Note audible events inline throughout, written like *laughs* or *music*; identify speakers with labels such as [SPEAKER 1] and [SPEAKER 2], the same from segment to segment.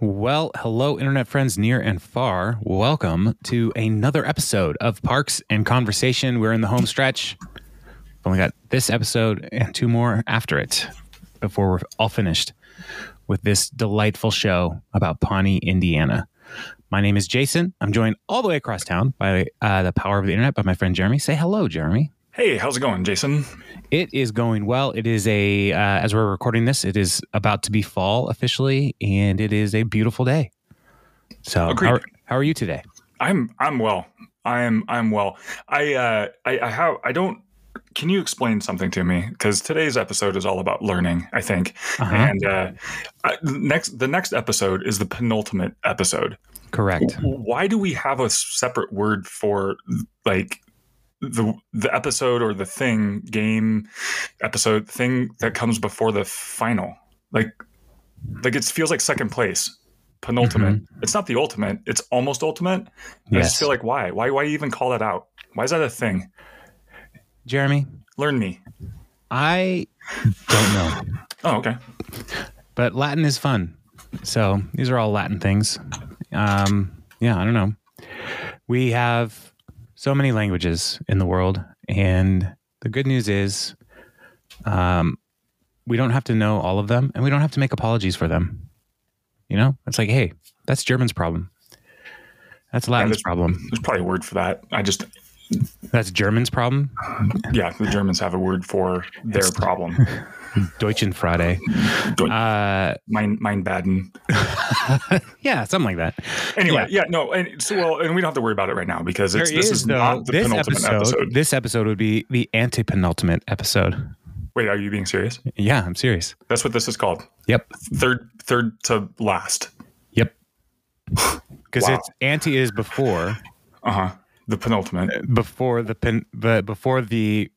[SPEAKER 1] Well, hello, internet friends near and far. Welcome to another episode of Parks and Conversation. We're in the home stretch. We've only got this episode and two more after it before we're all finished with this delightful show about Pawnee, Indiana. My name is Jason. I'm joined all the way across town by uh, the power of the internet by my friend Jeremy. Say hello, Jeremy.
[SPEAKER 2] Hey, how's it going, Jason?
[SPEAKER 1] It is going well. It is a, uh, as we're recording this, it is about to be fall officially, and it is a beautiful day. So,
[SPEAKER 2] Agreed.
[SPEAKER 1] how are, how are you today?
[SPEAKER 2] I'm I'm well. I am I'm well. I uh I, I have I don't can you explain something to me? Because today's episode is all about learning, I think.
[SPEAKER 1] Uh-huh.
[SPEAKER 2] And uh, I, next, the next episode is the penultimate episode.
[SPEAKER 1] Correct.
[SPEAKER 2] Why do we have a separate word for like the the episode or the thing game episode thing that comes before the final? Like, like it feels like second place. Penultimate. It's not the ultimate. It's almost ultimate. I
[SPEAKER 1] Mm-hmm.
[SPEAKER 2] Just feel like why? Why? Why even call that out? Why is that a thing?
[SPEAKER 1] Jeremy,
[SPEAKER 2] Learn me.
[SPEAKER 1] I don't know,
[SPEAKER 2] Oh, okay.
[SPEAKER 1] but Latin is fun. So these are all Latin things. Um, yeah, I don't know. We have so many languages in the world, and the good news is, um, we don't have to know all of them, and we don't have to make apologies for them. You know, it's like, hey, that's German's problem. That's Latin's
[SPEAKER 2] there's-
[SPEAKER 1] problem.
[SPEAKER 2] There's probably a word for that. I just,
[SPEAKER 1] That's German's problem.
[SPEAKER 2] yeah, the Germans have a word for their problem. *laughs*
[SPEAKER 1] Deutschenfrade.
[SPEAKER 2] Deu-
[SPEAKER 1] Uh,
[SPEAKER 2] Mein, mein Baden. *laughs*
[SPEAKER 1] yeah, something like that.
[SPEAKER 2] Anyway, yeah. no, and so well, and we don't have to worry about it right now because it's, this
[SPEAKER 1] is,
[SPEAKER 2] is,
[SPEAKER 1] though,
[SPEAKER 2] not the
[SPEAKER 1] this
[SPEAKER 2] penultimate
[SPEAKER 1] episode,
[SPEAKER 2] episode.
[SPEAKER 1] This episode would be the anti-penultimate episode.
[SPEAKER 2] Wait, are you being serious?
[SPEAKER 1] Yeah, I'm serious.
[SPEAKER 2] That's what this is called.
[SPEAKER 1] Yep.
[SPEAKER 2] Third, third to last.
[SPEAKER 1] Yep. *sighs* Because
[SPEAKER 2] Wow.
[SPEAKER 1] it's anti is before
[SPEAKER 2] Uh huh. The penultimate.
[SPEAKER 1] before the pen the before the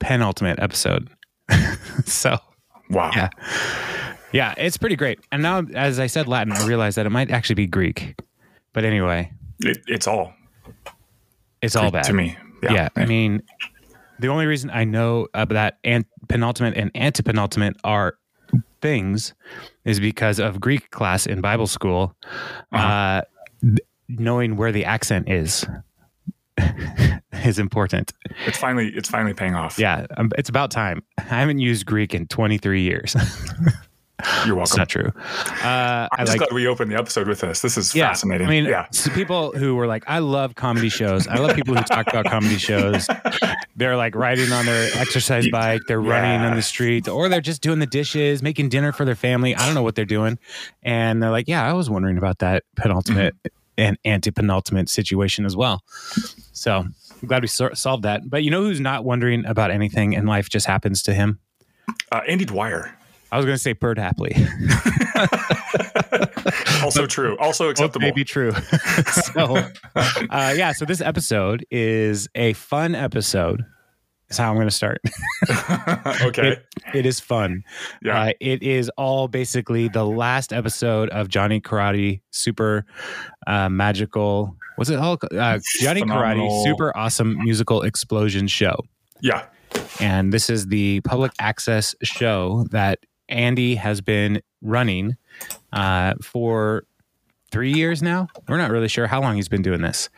[SPEAKER 1] penultimate episode. *laughs* so
[SPEAKER 2] Wow.
[SPEAKER 1] yeah. Yeah, it's pretty great. And now as I said Latin, I realized that it might actually be Greek. But anyway,
[SPEAKER 2] It, it's all
[SPEAKER 1] it's all bad.
[SPEAKER 2] to me. Yeah.
[SPEAKER 1] Yeah. I mean, the only reason I know that an- penultimate and antepenultimate are things is because of Greek class in Bible school,
[SPEAKER 2] Uh-huh.
[SPEAKER 1] uh, th- knowing where the accent is *laughs* is important.
[SPEAKER 2] It's finally, it's finally paying off.
[SPEAKER 1] Yeah, um, it's about time. I haven't used Greek in 23 years. *laughs*
[SPEAKER 2] You're welcome.
[SPEAKER 1] it's not true. Uh,
[SPEAKER 2] I'm
[SPEAKER 1] I
[SPEAKER 2] just
[SPEAKER 1] like
[SPEAKER 2] glad we opened the episode with this. This is
[SPEAKER 1] yeah,
[SPEAKER 2] fascinating.
[SPEAKER 1] I mean,
[SPEAKER 2] yeah.
[SPEAKER 1] so people who were like, I love comedy shows. I love people who talk about comedy shows. *laughs* They're like riding on their exercise bike, they're running on the street, or they're just doing the dishes, making dinner for their family. I don't know what they're doing. And they're like, Yeah, I was wondering about that penultimate and anti penultimate situation as well. So I'm glad we so- solved that. But you know who's not wondering about anything and life just happens to him?
[SPEAKER 2] Uh, Andy Dwyer.
[SPEAKER 1] I was going to say Perd Hapley. *laughs*
[SPEAKER 2] Also true. Also acceptable.
[SPEAKER 1] may be true. *laughs* so, uh, yeah. So this episode is a fun episode. Is how I'm going to start. *laughs* *laughs*
[SPEAKER 2] okay.
[SPEAKER 1] It, it is fun.
[SPEAKER 2] Yeah.
[SPEAKER 1] Uh, it is all basically the last episode of Johnny Karate Super uh, Magical. Was it called? Uh, Johnny
[SPEAKER 2] Phenomenal.
[SPEAKER 1] Karate Super Awesome Musical Explosion Show.
[SPEAKER 2] yeah.
[SPEAKER 1] And this is the public access show that Andy has been running uh, for three years now. We're not really sure how long he's been doing this,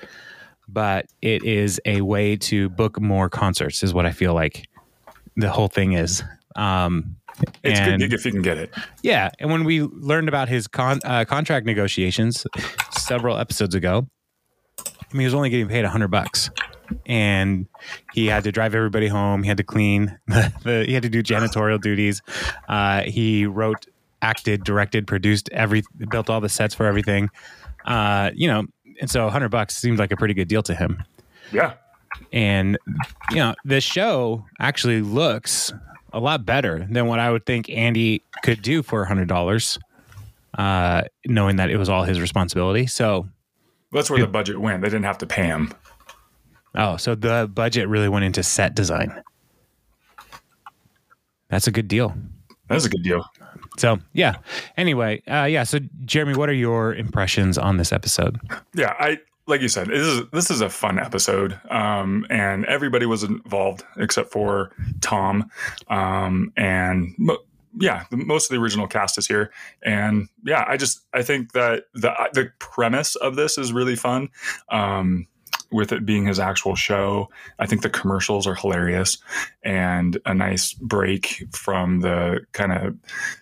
[SPEAKER 1] but it is a way to book more concerts, is what I feel like the whole thing is. Um,
[SPEAKER 2] It's
[SPEAKER 1] and
[SPEAKER 2] good gig if you can get it.
[SPEAKER 1] yeah, and when we learned about his con- uh, contract negotiations several episodes ago, I mean, he was only getting paid a hundred bucks, and he had to drive everybody home. He had to clean. *laughs* The, the, he had to do janitorial duties. Uh, he wrote, acted, directed, produced every, built all the sets for everything. Uh, you know, and so a hundred bucks seemed like a pretty good deal to him
[SPEAKER 2] Yeah.
[SPEAKER 1] and you know the show actually looks a lot better than what I would think Andy could do for a hundred dollars, uh, knowing that it was all his responsibility. So,
[SPEAKER 2] That's where the budget went. They didn't have to pay him.
[SPEAKER 1] oh, so the budget really went into set design. That's a good deal.
[SPEAKER 2] That's a good deal.
[SPEAKER 1] So, yeah. Anyway, uh, yeah. So, Jeremy, what are your impressions on this episode?
[SPEAKER 2] Yeah, I like you said, this is this is a fun episode, um, and everybody was involved except for Tom, um, and mo- yeah, most of the original cast is here, and yeah, I just I think that the the premise of this is really fun. Um, with it being his actual show, I think the commercials are hilarious and a nice break from the kind of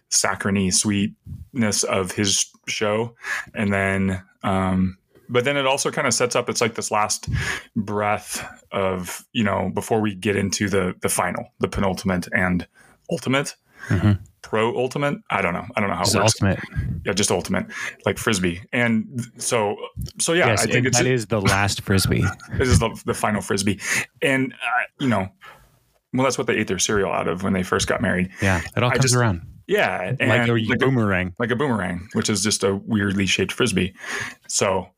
[SPEAKER 2] saccharine sweetness of his show, and then. Um, but then it also kind of sets up it's like this last breath of you know before we get into the the final the penultimate and ultimate mm-hmm. Pro ultimate? I don't know. I don't know how
[SPEAKER 1] just it works. ultimate.
[SPEAKER 2] Yeah just ultimate like frisbee. And so so yeah
[SPEAKER 1] yes,
[SPEAKER 2] i think
[SPEAKER 1] it's that is the last frisbee. *laughs*
[SPEAKER 2] This is the, the final frisbee. And uh, you know well that's what they ate their cereal out of when they first got married.
[SPEAKER 1] Yeah it all comes just, around.
[SPEAKER 2] yeah,
[SPEAKER 1] like a like boomerang,
[SPEAKER 2] a, like a boomerang, which is just a weirdly shaped frisbee. So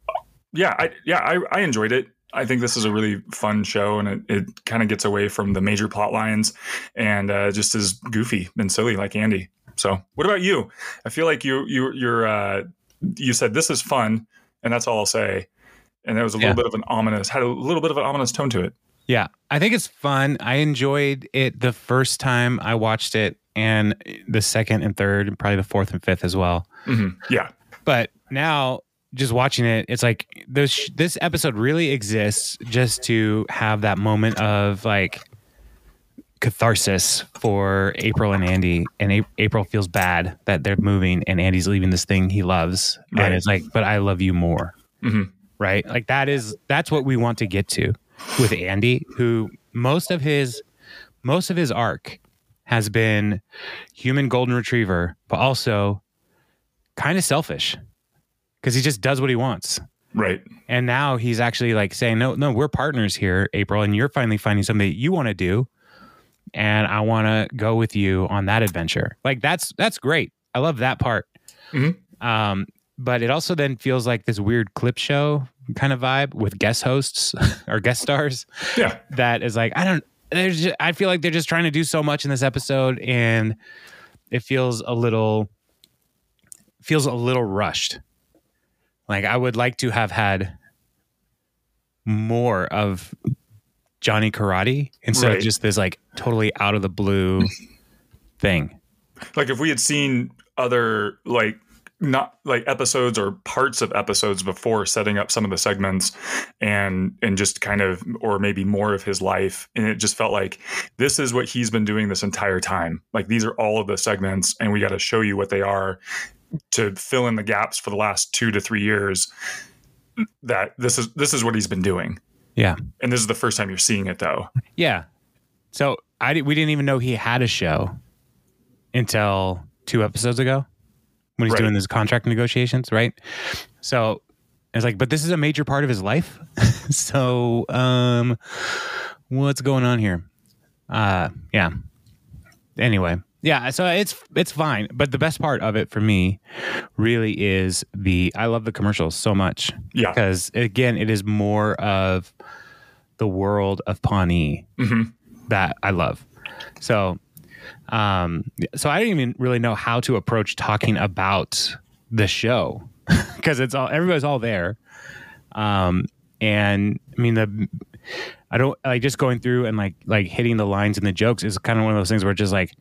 [SPEAKER 2] yeah, I yeah, I, I enjoyed it. I think this is a really fun show, and it, it kind of gets away from the major plot lines, and uh, just is goofy and silly like Andy. So, what about you? I feel like you you you're uh, you said this is fun, and that's all I'll say. And there was a little bit of an ominous, had a little bit of an ominous tone to it.
[SPEAKER 1] Yeah, I think it's fun. I enjoyed it the first time I watched it, and the second and third, and probably the fourth and fifth as well.
[SPEAKER 2] Mm-hmm. Yeah,
[SPEAKER 1] but now just watching it, it's like this this episode really exists just to have that moment of like catharsis for April and Andy. And A- April feels bad that they're moving, and Andy's leaving this thing he loves, right. and it's like, but I love you more,
[SPEAKER 2] mm-hmm.
[SPEAKER 1] right? Like that is that's what we want to get to with Andy, who most of his most of his arc has been human golden retriever, but also kind of selfish because he just does what he wants.
[SPEAKER 2] Right.
[SPEAKER 1] And now he's actually like saying, no, no, we're partners here, April, and you're finally finding something that you want to do. And I want to go with you on that adventure. Like that's that's great. I love that part.
[SPEAKER 2] Mm-hmm.
[SPEAKER 1] Um, but it also then feels like this weird clip show kind of vibe with guest hosts *laughs* or guest stars.
[SPEAKER 2] Yeah.
[SPEAKER 1] That is like, I don't there's just, I feel like they're just trying to do so much in this episode and it feels a little feels a little rushed like I would like to have had more of Johnny Karate instead right. of just this like totally out of the blue *laughs* thing.
[SPEAKER 2] Like if we had seen other like not like episodes or parts of episodes before setting up some of the segments and and just kind of or maybe more of his life and it just felt like this is what he's been doing this entire time like these are all of the segments and we got to show you what they are to fill in the gaps for the last two to three years that this is this is what he's been doing.
[SPEAKER 1] Yeah.
[SPEAKER 2] And this is the first time you're seeing it though.
[SPEAKER 1] Yeah. So I we didn't even know he had a show until two episodes ago when he's right. doing his contract negotiations, right? So it's like, but this is a major part of his life. *laughs* so um what's going on here? Uh yeah. Anyway, yeah, so it's it's fine, but the best part of it for me really is the I love the commercials so much.
[SPEAKER 2] Yeah,
[SPEAKER 1] because again, it is more of the world of Pawnee
[SPEAKER 2] mm-hmm.
[SPEAKER 1] that I love. So, um, so I didn't even really know how to approach talking about the show *laughs* because it's all everybody's all there. Um, and I mean the I don't like just going through and like like hitting the lines and the jokes is kind of one of those things where it's just like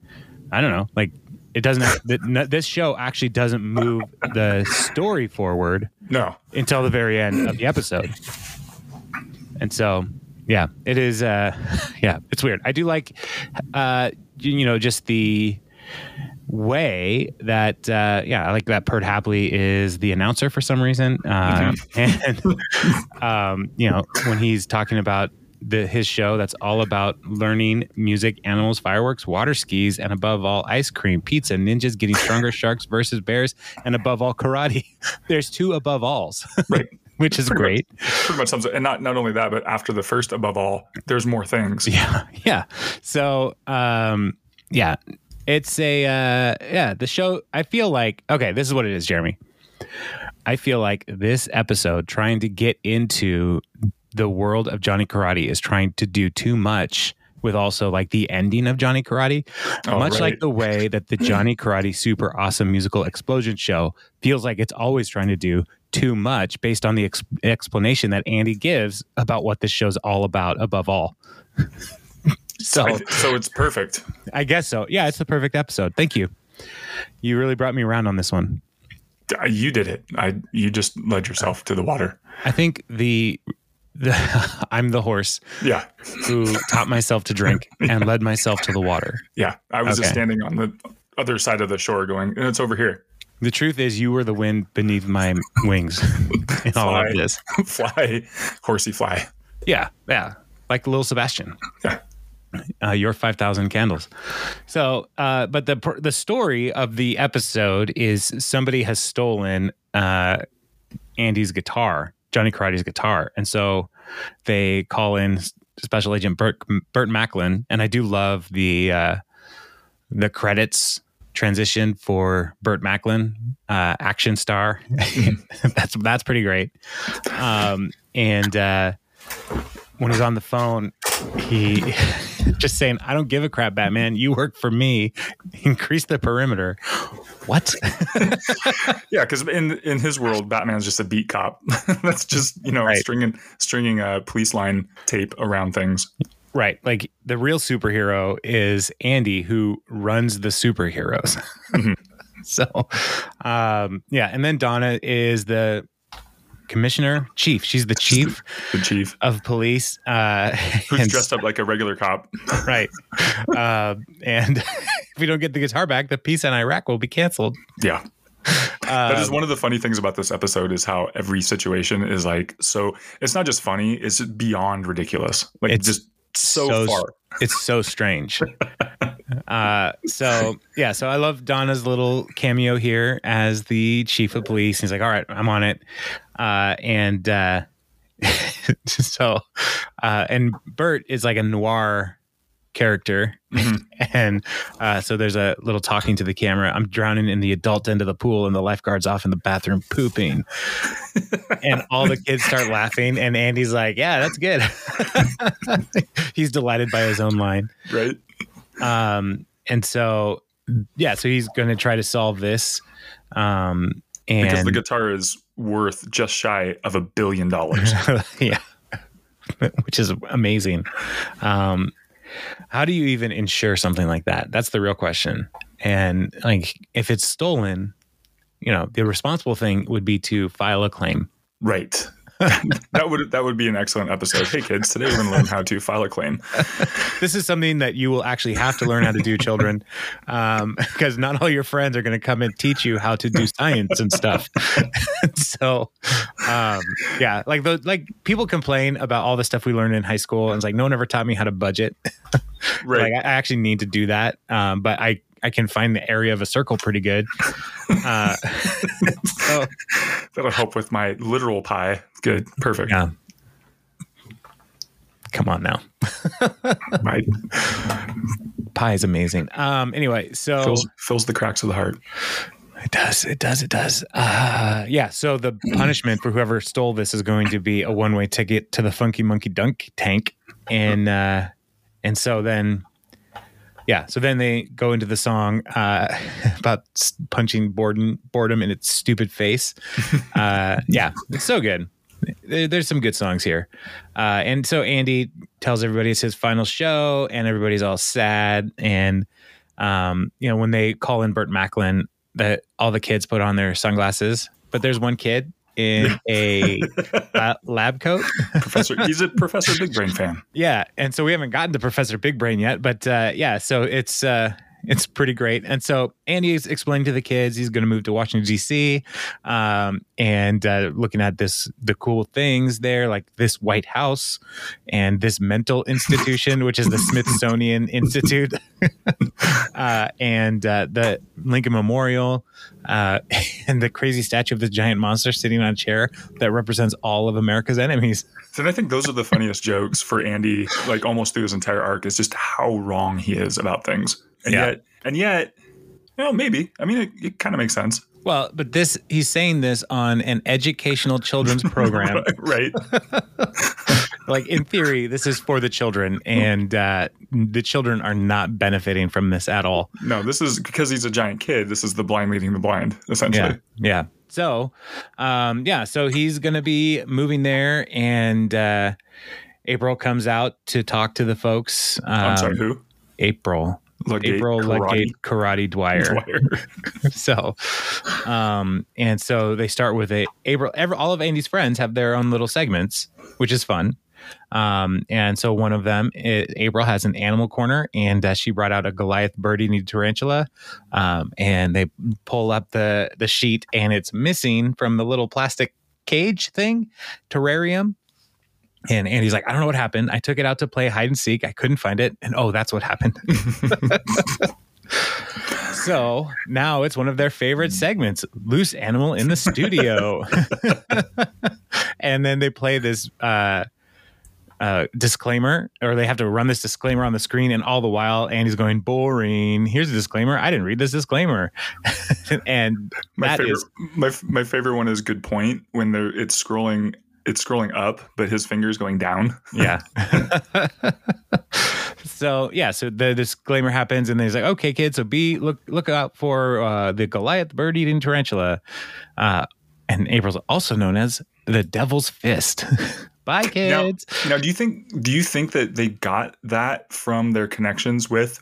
[SPEAKER 1] I don't know, like it doesn't. this show actually doesn't move the story forward.
[SPEAKER 2] No,
[SPEAKER 1] until the very end of the episode. And so, yeah, it is. Uh, *laughs* yeah, it's weird. I do like, uh, you know, just the way that uh, yeah, I like that Perd Hapley is the announcer for some reason, uh, mm-hmm. *laughs* and um, you know when he's talking about the, his show that's all about learning music, animals, fireworks, water skis, and above all, ice cream, pizza, ninjas getting stronger, *laughs* sharks versus bears, and above all, karate. *laughs* There's two above alls.
[SPEAKER 2] Right. *laughs*
[SPEAKER 1] Which is
[SPEAKER 2] pretty
[SPEAKER 1] great.
[SPEAKER 2] Much, pretty much sums it. And not, not only that, but after the first above all, there's more things.
[SPEAKER 1] Yeah. Yeah. So, um, yeah, it's a, uh, yeah, the show, I feel like, okay, this is what it is, Jeremy. I feel like this episode trying to get into the world of Johnny Karate is trying to do too much with also like the ending of Johnny Karate, oh, much right. like the way that the Johnny Karate super awesome musical explosion show feels like it's always trying to do too much based on the ex- explanation that Andy gives about what this show's all about above all. *laughs*
[SPEAKER 2] so, so it's perfect.
[SPEAKER 1] I guess so. Yeah, it's the perfect episode. Thank you. You really brought me around on this one.
[SPEAKER 2] You did it. I you just led yourself to the water.
[SPEAKER 1] I think the the *laughs* I'm the horse
[SPEAKER 2] Yeah,
[SPEAKER 1] who taught myself to drink *laughs* and led myself to the water.
[SPEAKER 2] yeah. I was just standing on the other side of the shore, going, and "It's over here."
[SPEAKER 1] The truth is, you were the wind beneath my wings *laughs* in all
[SPEAKER 2] Fly.
[SPEAKER 1] of this.
[SPEAKER 2] fly, horsey, fly.
[SPEAKER 1] Yeah, yeah, like little Sebastian.
[SPEAKER 2] Yeah.
[SPEAKER 1] Uh, your five thousand candles. So, uh, but the the story of the episode is somebody has stolen uh, Andy's guitar, Johnny Karate's guitar, and so they call in Special Agent Burt Burt Macklin, and I do love the uh, the credits transition for Burt Macklin, uh, action star. *laughs* that's that's pretty great. Um, and uh, when he's on the phone, he *laughs* *laughs* just saying, "I don't give a crap, Batman. You work for me. Increase the perimeter." What? *laughs*
[SPEAKER 2] Yeah, because in in his world, Batman's just a beat cop. *laughs* That's just you know
[SPEAKER 1] Right.
[SPEAKER 2] stringing stringing a police line tape around things.
[SPEAKER 1] right. Like the real superhero is Andy, who runs the superheroes.
[SPEAKER 2] Mhm.
[SPEAKER 1] so, um, yeah, and then Donna is the commissioner, chief. *laughs* She's the chief
[SPEAKER 2] The chief,
[SPEAKER 1] of police. Uh, *laughs*
[SPEAKER 2] who's
[SPEAKER 1] and-
[SPEAKER 2] dressed up like a regular cop. *laughs*
[SPEAKER 1] right. Uh, and if we don't get the guitar back, the peace in Iraq will be canceled.
[SPEAKER 2] Yeah, that is one of the funny things about this episode is how every situation is like so. It's not just funny; it's just beyond ridiculous. Like
[SPEAKER 1] It's
[SPEAKER 2] just so,
[SPEAKER 1] so
[SPEAKER 2] far.
[SPEAKER 1] it's so strange. Uh, so yeah, so I love Donna's little cameo here as the chief of police. He's like, "All right, I'm on it," uh, and uh, *laughs* so uh, and Burt is like a noir character,
[SPEAKER 2] Mhm. *laughs*
[SPEAKER 1] and uh, so there's a little talking to the camera. I'm drowning in the adult end of the pool, and the lifeguard's off in the bathroom pooping, *laughs* and all the kids start laughing, and Andy's like, "Yeah, that's good." He's delighted by his own line.
[SPEAKER 2] right?
[SPEAKER 1] Um, and so, yeah, so he's going to try to solve this. Um, and
[SPEAKER 2] Because the guitar is worth just shy of a billion dollars. *laughs*
[SPEAKER 1] yeah, *laughs* which is amazing. Um, how do you even insure something like that? That's the real question. And like, if it's stolen, you know, the responsible thing would be to file a claim.
[SPEAKER 2] right. *laughs* that would that would be an excellent episode. Hey kids, today we're going to learn how to file a claim. *laughs*
[SPEAKER 1] This is something that you will actually have to learn how to do, children, *laughs* because not all your friends are going to come and teach you how to do science and stuff. so, um, yeah, like the like people complain about all the stuff we learned in high school, and it's like no one ever taught me how to budget.
[SPEAKER 2] Right.
[SPEAKER 1] Like I I actually need to do that, um, but I I can find the area of a circle pretty good. Uh, so *laughs*
[SPEAKER 2] That'll help with my literal pie. Good. Perfect.
[SPEAKER 1] yeah. Come on now. *laughs*
[SPEAKER 2] Right.
[SPEAKER 1] Pie is amazing. Um, anyway, so
[SPEAKER 2] Fills, fills the cracks of the heart.
[SPEAKER 1] It does. It does. It does. Uh, yeah. So the punishment for whoever stole this is going to be a one-way ticket to the Funky Monkey Dunk tank, and uh, and so then, yeah. So then they go into the song uh, *laughs* about punching boredom, boredom in its stupid face. *laughs* Uh, yeah, it's so good. There's some good songs here, uh, and so Andy tells everybody it's his final show, and everybody's all sad and um, you know, when they call in Burt Macklin, that all the kids put on their sunglasses, but there's one kid in *laughs* a la- lab coat. *laughs*
[SPEAKER 2] Professor, he's a Professor Big Brain fan.
[SPEAKER 1] Yeah, and so we haven't gotten to Professor Big Brain yet, but uh, yeah, so it's uh, it's pretty great. And so Andy is explaining to the kids he's going to move to Washington D.C. Um, and uh, looking at this the cool things there, like this White House and this mental institution, which is the *laughs* Smithsonian Institute, *laughs* uh, and uh, the Lincoln Memorial, uh, *laughs* and the crazy statue of the giant monster sitting on a chair that represents all of America's enemies.
[SPEAKER 2] And I think those are the funniest jokes for Andy, like almost through his entire arc, is just how wrong he is about things. And
[SPEAKER 1] Yeah.
[SPEAKER 2] yet, and yet, know, maybe. I mean, it, it kind of makes sense.
[SPEAKER 1] Well, but this he's saying this on an educational children's program. *laughs*
[SPEAKER 2] right? *laughs*
[SPEAKER 1] like in theory, this is for the children, and uh, the children are not benefiting from this at all.
[SPEAKER 2] No, this is because he's a giant kid. This is the blind leading the blind, essentially.
[SPEAKER 1] Yeah, yeah. So, um, yeah, so he's gonna be moving there, and uh, April comes out to talk to the folks. Um,
[SPEAKER 2] I'm sorry, who?
[SPEAKER 1] April,
[SPEAKER 2] Ludgate
[SPEAKER 1] April
[SPEAKER 2] karate
[SPEAKER 1] Ludgate Karate Dwyer. *laughs*
[SPEAKER 2] Dwyer. *laughs*
[SPEAKER 1] so um and so they start with a april every, all of andy's friends have their own little segments which is fun um and so one of them i april has an animal corner and uh, she brought out a goliath bird eating tarantula um and they pull up the the sheet and it's missing from the little plastic cage thing terrarium and Andy's like, I don't know what happened. I took it out to play hide and seek. I couldn't find it. And oh, that's what happened. *laughs* so now it's one of their favorite segments loose animal in the studio *laughs* and then they play this uh, uh, disclaimer or they have to run this disclaimer on the screen and all the while andy's going boring here's a disclaimer i didn't read this disclaimer *laughs* and
[SPEAKER 2] My
[SPEAKER 1] that
[SPEAKER 2] favorite,
[SPEAKER 1] is
[SPEAKER 2] my my favorite one is good point when they're it's scrolling it's scrolling up, but his finger's going down.
[SPEAKER 1] yeah *laughs* *laughs* so yeah so the disclaimer happens and then he's like okay kids so be look look out for uh, the goliath bird eating tarantula uh, and april's also known as the devil's fist *laughs* bye kids
[SPEAKER 2] Now, do you think do you think that they got that from their connections with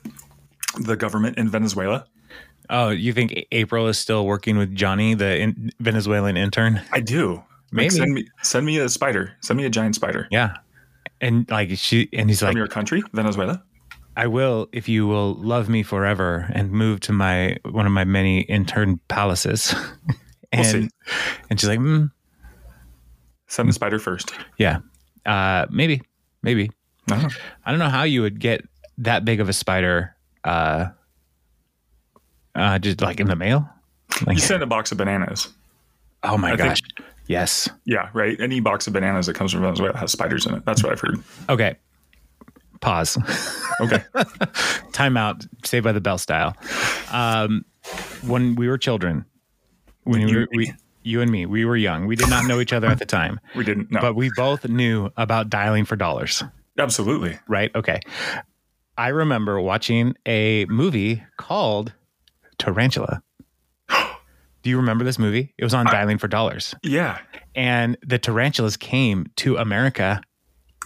[SPEAKER 2] the government in Venezuela?
[SPEAKER 1] oh you think april is still working with johnny the in- venezuelan intern
[SPEAKER 2] I do.
[SPEAKER 1] Maybe.
[SPEAKER 2] Like, send me send me a spider. Send me a giant spider.
[SPEAKER 1] yeah and like she and he's
[SPEAKER 2] From
[SPEAKER 1] like from
[SPEAKER 2] your country, Venezuela.
[SPEAKER 1] I will if you will love me forever and move to my one of my many intern palaces. and *laughs*
[SPEAKER 2] We'll see.
[SPEAKER 1] and she's like, mm,
[SPEAKER 2] Send the spider first.
[SPEAKER 1] yeah, uh, maybe, maybe.
[SPEAKER 2] I don't know.
[SPEAKER 1] I don't know how you would get that big of a spider, uh, uh, just like in the mail. Like,
[SPEAKER 2] You send a box of bananas.
[SPEAKER 1] oh my
[SPEAKER 2] I think-
[SPEAKER 1] gosh, yes.
[SPEAKER 2] Yeah, right. Any box of bananas that comes from Venezuela has spiders in it. That's what I've heard.
[SPEAKER 1] Okay, pause.
[SPEAKER 2] Okay. *laughs*
[SPEAKER 1] Time out. Saved by the Bell style. Um, when we were children, when
[SPEAKER 2] You
[SPEAKER 1] we, were, we you and me, we were young. We did not know each other at the *laughs* time.
[SPEAKER 2] we didn't know.
[SPEAKER 1] but we both knew about dialing for dollars,
[SPEAKER 2] Absolutely.
[SPEAKER 1] right? Okay. I remember watching a movie called Tarantula. Do you remember this movie? It was on Dialing for Dollars.
[SPEAKER 2] Yeah.
[SPEAKER 1] And the tarantulas came to America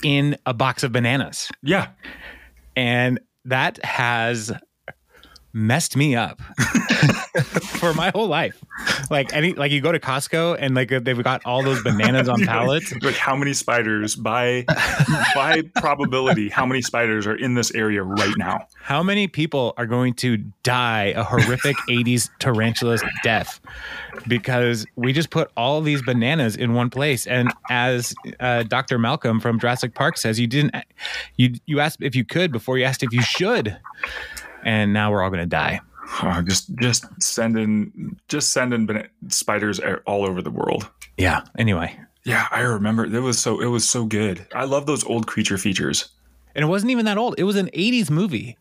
[SPEAKER 1] in a box of bananas.
[SPEAKER 2] Yeah.
[SPEAKER 1] And that has messed me up *laughs* for my whole life. Like any like you go to Costco and like they've got all those bananas on *laughs* pallets.
[SPEAKER 2] Like how many spiders by by probability, how many spiders are in this area right now?
[SPEAKER 1] How many people are going to die a horrific *laughs* 80s tarantula's death because we just put all these bananas in one place? And as uh, Dr. Malcolm from Jurassic Park says, you didn't, you you asked if you could before you asked if you should, and now we're all going to die.
[SPEAKER 2] Oh, just just sending just sending spiders all over the world.
[SPEAKER 1] Yeah. Anyway,
[SPEAKER 2] Yeah, I remember. It was so it was so good. I love those old creature features.
[SPEAKER 1] and it wasn't even that old. It was an 80s movie,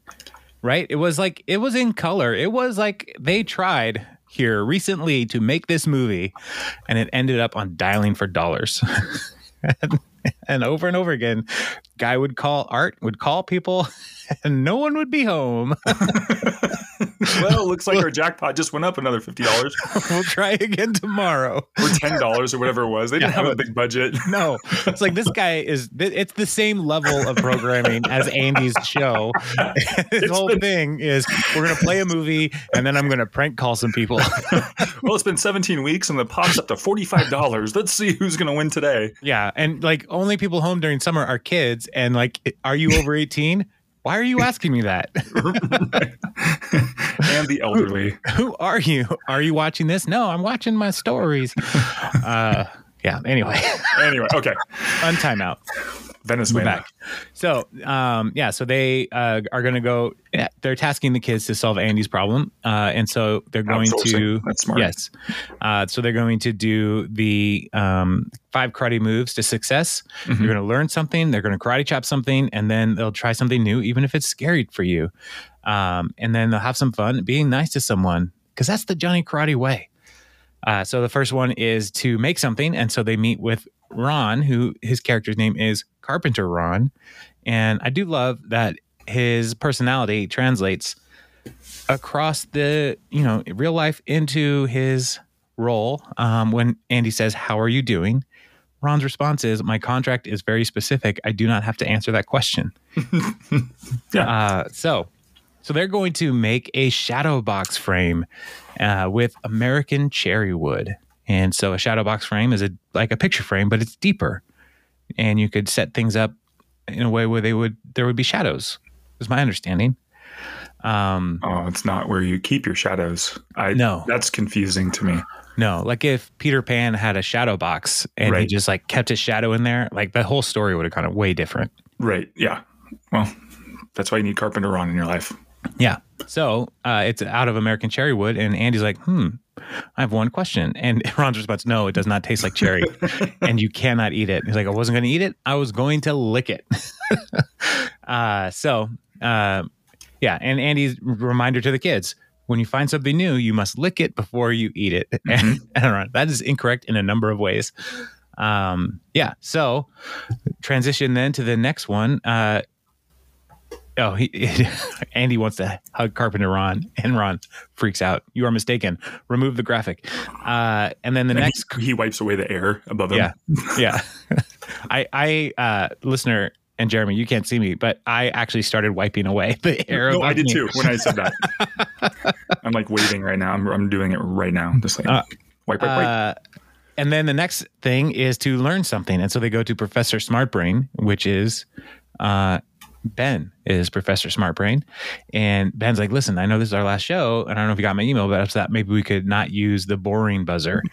[SPEAKER 1] right? It was like it was in color. It was like they tried here recently to make this movie, and it ended up on dialing for dollars. *laughs* and, and over and over again, guy would call Art would call people, *laughs* and no one would be home. *laughs*
[SPEAKER 2] well, it looks like our jackpot just went up another fifty dollars *laughs*
[SPEAKER 1] we'll try again tomorrow.
[SPEAKER 2] or ten dollars or whatever it was. They didn't
[SPEAKER 1] Yeah,
[SPEAKER 2] have a big budget.
[SPEAKER 1] No, it's like this guy is. It's the same level of programming as Andy's show. His whole
[SPEAKER 2] been-
[SPEAKER 1] thing is we're gonna play a movie and then I'm gonna prank call some people.
[SPEAKER 2] well, it's been seventeen weeks and the pop's up to forty five dollars. Let's see who's going to win today.
[SPEAKER 1] yeah, and like only people home during summer are kids. And like, are you over eighteen? Why are you asking me that? *laughs*
[SPEAKER 2] and the elderly.
[SPEAKER 1] Who are you? Are you watching this? No, I'm watching my stories. *laughs* Uh, yeah. Anyway,
[SPEAKER 2] Anyway, okay.
[SPEAKER 1] on timeout.
[SPEAKER 2] Venezuela.
[SPEAKER 1] back. So, um, yeah, so they uh, are going to go. They're tasking the kids to solve Andy's problem, uh, and so they're going to.
[SPEAKER 2] That's smart.
[SPEAKER 1] Yes, uh, so they're going to do the um, five karate moves to success.
[SPEAKER 2] Mhm.
[SPEAKER 1] They're going to learn something. They're going to karate chop something, and then they'll try something new, even if it's scary for you. Um, and then they'll have some fun being nice to someone because that's the Johnny Karate way. Uh, so the first one is to make something, and so they meet with Ron, who his character's name is Carpenter Ron, and I do love that his personality translates across the you know real life into his role. Um, when Andy says, "How are you doing?" Ron's response is, "My contract is very specific. I do not have to answer that question." *laughs*
[SPEAKER 2] Yeah.
[SPEAKER 1] Uh, so So they're going to make a shadow box frame uh, with American cherry wood. And so a shadow box frame is a like a picture frame, but it's deeper. And you could set things up in a way where they would there would be shadows. Is my understanding. Um,
[SPEAKER 2] Oh, it's not where you keep your shadows. I
[SPEAKER 1] No.
[SPEAKER 2] That's confusing to me.
[SPEAKER 1] no, like if Peter Pan had a shadow box and he just like kept his shadow in there, like the whole story would have gone way different.
[SPEAKER 2] Right. Yeah. Well, that's why you need Carpenter Ron in your life.
[SPEAKER 1] Yeah. So uh, it's out of American cherry wood, and Andy's like, "Hmm, I have one question." And *laughs* Ron's response, "No, it does not taste like cherry, *laughs* and you cannot eat it." He's like, "I wasn't going to eat it. I was going to lick it." *laughs* uh, so, uh, yeah, and Andy's reminder to the kids: when you find something new, you must lick it before you eat it. And I don't that is incorrect in a number of ways. Um, yeah. So, transition then to the next one. Oh, he, *laughs* Andy wants to hug Carpenter Ron, and Ron freaks out. You are mistaken. Remove the graphic. Uh, and then the
[SPEAKER 2] And
[SPEAKER 1] next,
[SPEAKER 2] he, he wipes away the air above him.
[SPEAKER 1] yeah, yeah. *laughs* I, I, uh, listener and Jeremy, you can't see me, but I actually started wiping away the air.
[SPEAKER 2] No, I did
[SPEAKER 1] me.
[SPEAKER 2] too when I said that. *laughs* I'm like waving right now. I'm, I'm doing it right now. Just like
[SPEAKER 1] Uh,
[SPEAKER 2] wipe, wipe, wipe.
[SPEAKER 1] Uh, and then the next thing is to learn something, and so they go to Professor Smartbrain, which is uh, Ben is Professor Smartbrain, and Ben's like, "Listen, I know this is our last show, and I don't know if you got my email, but after that, maybe we could not use the boring buzzer." *laughs*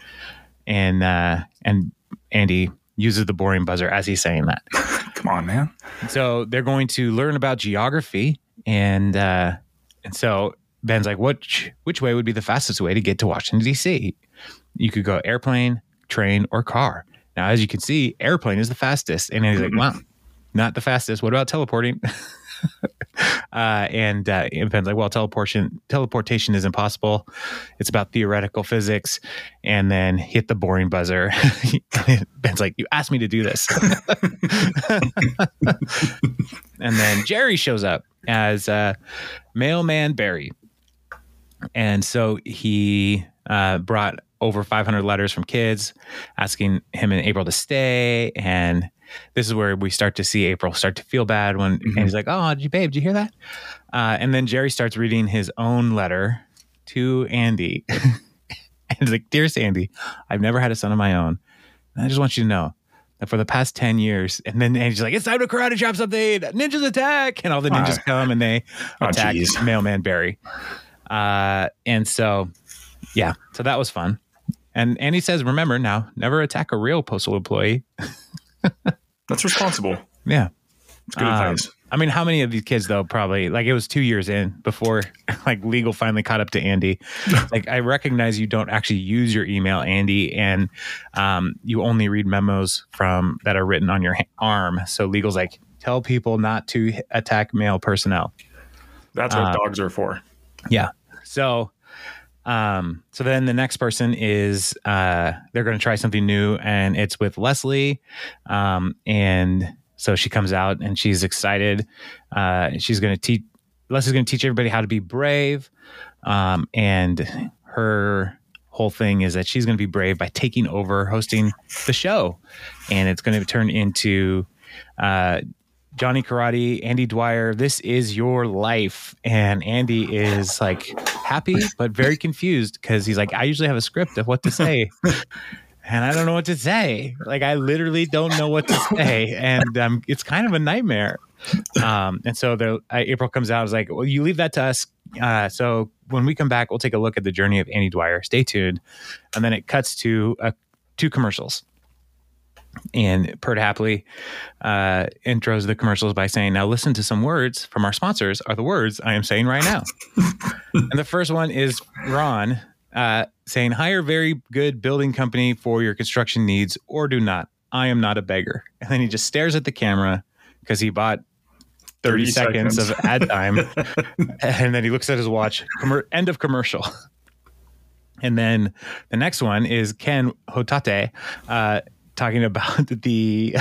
[SPEAKER 1] And uh, and Andy uses the boring buzzer as he's saying that. *laughs*
[SPEAKER 2] Come on, man.
[SPEAKER 1] So they're going to learn about geography, and uh, and so Ben's like, which which way would be the fastest way to get to Washington D.C.? You could go airplane, train, or car. Now, as you can see, airplane is the fastest, and he's like, well, not the fastest. What about teleporting? *laughs* uh, and uh, Ben's like, well, teleportation teleportation is impossible. It's about theoretical physics. And then hit the boring buzzer. *laughs* Ben's like, you asked me to do this. *laughs* and then Jerry shows up as uh, mailman Barry, and so he uh, brought over 500 letters from kids asking him and April to stay, and this is where we start to see April start to feel bad when
[SPEAKER 2] Mhm.
[SPEAKER 1] and he's like, "Oh, did you, babe? Did you hear that?" Uh, and then Jerry starts reading his own letter to Andy, *laughs* and he's like, "Dear Sandy, I've never had a son of my own, and I just want you to know." that For the past 10 years, and then Andy's like, it's time to karate chop something, ninjas attack. And all the ninjas come and they
[SPEAKER 2] Oh,
[SPEAKER 1] attack
[SPEAKER 2] geez.
[SPEAKER 1] Mailman Barry. Uh, and so, yeah, so that was fun. And Andy says, remember now, never attack a real postal employee. *laughs*
[SPEAKER 2] That's responsible.
[SPEAKER 1] Yeah.
[SPEAKER 2] It's good
[SPEAKER 1] Um,
[SPEAKER 2] advice.
[SPEAKER 1] I mean, how many of these kids though? Probably like it was two years in before *laughs* like legal finally caught up to Andy. *laughs* like I recognize you don't actually use your email, Andy, and um, you only read memos from that are written on your arm. So legal's like tell people not to attack male personnel.
[SPEAKER 2] That's what
[SPEAKER 1] uh,
[SPEAKER 2] dogs are for.
[SPEAKER 1] Yeah. So, um, so then the next person is uh, they're going to try something new, and it's with Leslie, um, and so she comes out and she's excited. Uh, she's going to teach Leslie's going to teach everybody how to be brave, um, and her whole thing is that she's going to be brave by taking over hosting the show, and it's going to turn into. Uh, Johnny Karate, Andy Dwyer, this is your life. And Andy is like happy, but very confused because he's like, I usually have a script of what to say. And I don't know what to say. Like, I literally don't know what to say. And um, it's kind of a nightmare. Um, and so the, uh, April comes out, is like, Well, you leave that to us. Uh, so when we come back, we'll take a look at the journey of Andy Dwyer. Stay tuned. And then it cuts to uh, two commercials. And Perd Hapley uh, intros the commercials by saying, Now listen to some words from our sponsors, are the words I am saying right now. *laughs* and the first one is Ron uh, saying, Hire very good building company for your construction needs or do not. I am not a beggar. And then he just stares at the camera because he bought 30,
[SPEAKER 2] 30
[SPEAKER 1] seconds,
[SPEAKER 2] seconds.
[SPEAKER 1] of ad time. *laughs* and then he looks at his watch, Commer- end of commercial. *laughs* And then the next one is Ken Hotate uh, talking about *laughs* the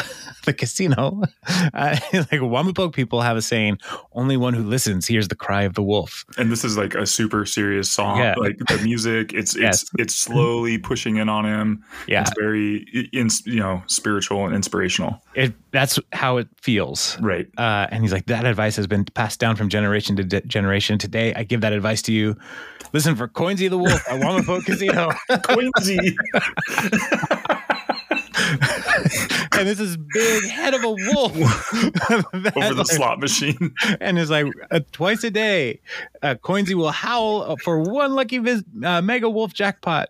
[SPEAKER 1] the casino. *laughs* Uh, like Wamapoke people have a saying: "Only one who listens hears the cry of the wolf."
[SPEAKER 2] And this is like a super serious song.
[SPEAKER 1] Yeah.
[SPEAKER 2] Like the music, it's *laughs*
[SPEAKER 1] Yes.
[SPEAKER 2] it's it's slowly pushing in on him.
[SPEAKER 1] Yeah,
[SPEAKER 2] It's very in, you know spiritual and inspirational.
[SPEAKER 1] it, that's how it feels.
[SPEAKER 2] Right.
[SPEAKER 1] Uh, and he's like, that advice has been passed down from generation to de- generation. Today, I give that advice to you. Listen for Coinsy the Wolf at Wamapoke Casino.
[SPEAKER 2] Quincy. *laughs*
[SPEAKER 1] and this is big head of a wolf That, *laughs*
[SPEAKER 2] over the
[SPEAKER 1] like,
[SPEAKER 2] slot machine. *laughs*
[SPEAKER 1] and it's like uh, twice a day, uh, Coinsy will howl for one lucky vis- uh, mega wolf jackpot.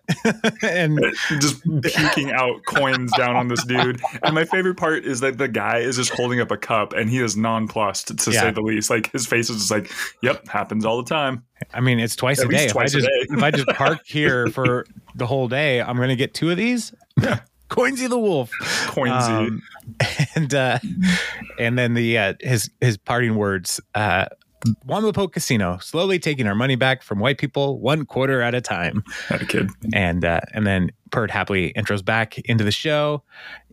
[SPEAKER 1] and
[SPEAKER 2] just puking out coins down on this dude. And my favorite part is that the guy is just holding up a cup and he is nonplussed to
[SPEAKER 1] Yeah.
[SPEAKER 2] say the least. Like his face is just like, yep, happens all the time.
[SPEAKER 1] I mean, it's twice
[SPEAKER 2] At
[SPEAKER 1] a day. If I
[SPEAKER 2] twice
[SPEAKER 1] just if I just park here for the whole day, I'm going to get two of these.
[SPEAKER 2] Yeah.
[SPEAKER 1] Coinsy the wolf.
[SPEAKER 2] Coinsy.
[SPEAKER 1] Um, *laughs* and uh, and then the uh, his his parting words. Uh, Wamapoke Casino, slowly taking our money back from white people one quarter at a time,
[SPEAKER 2] Had a kid.
[SPEAKER 1] and uh, and then Perd Hapley intros back into the show,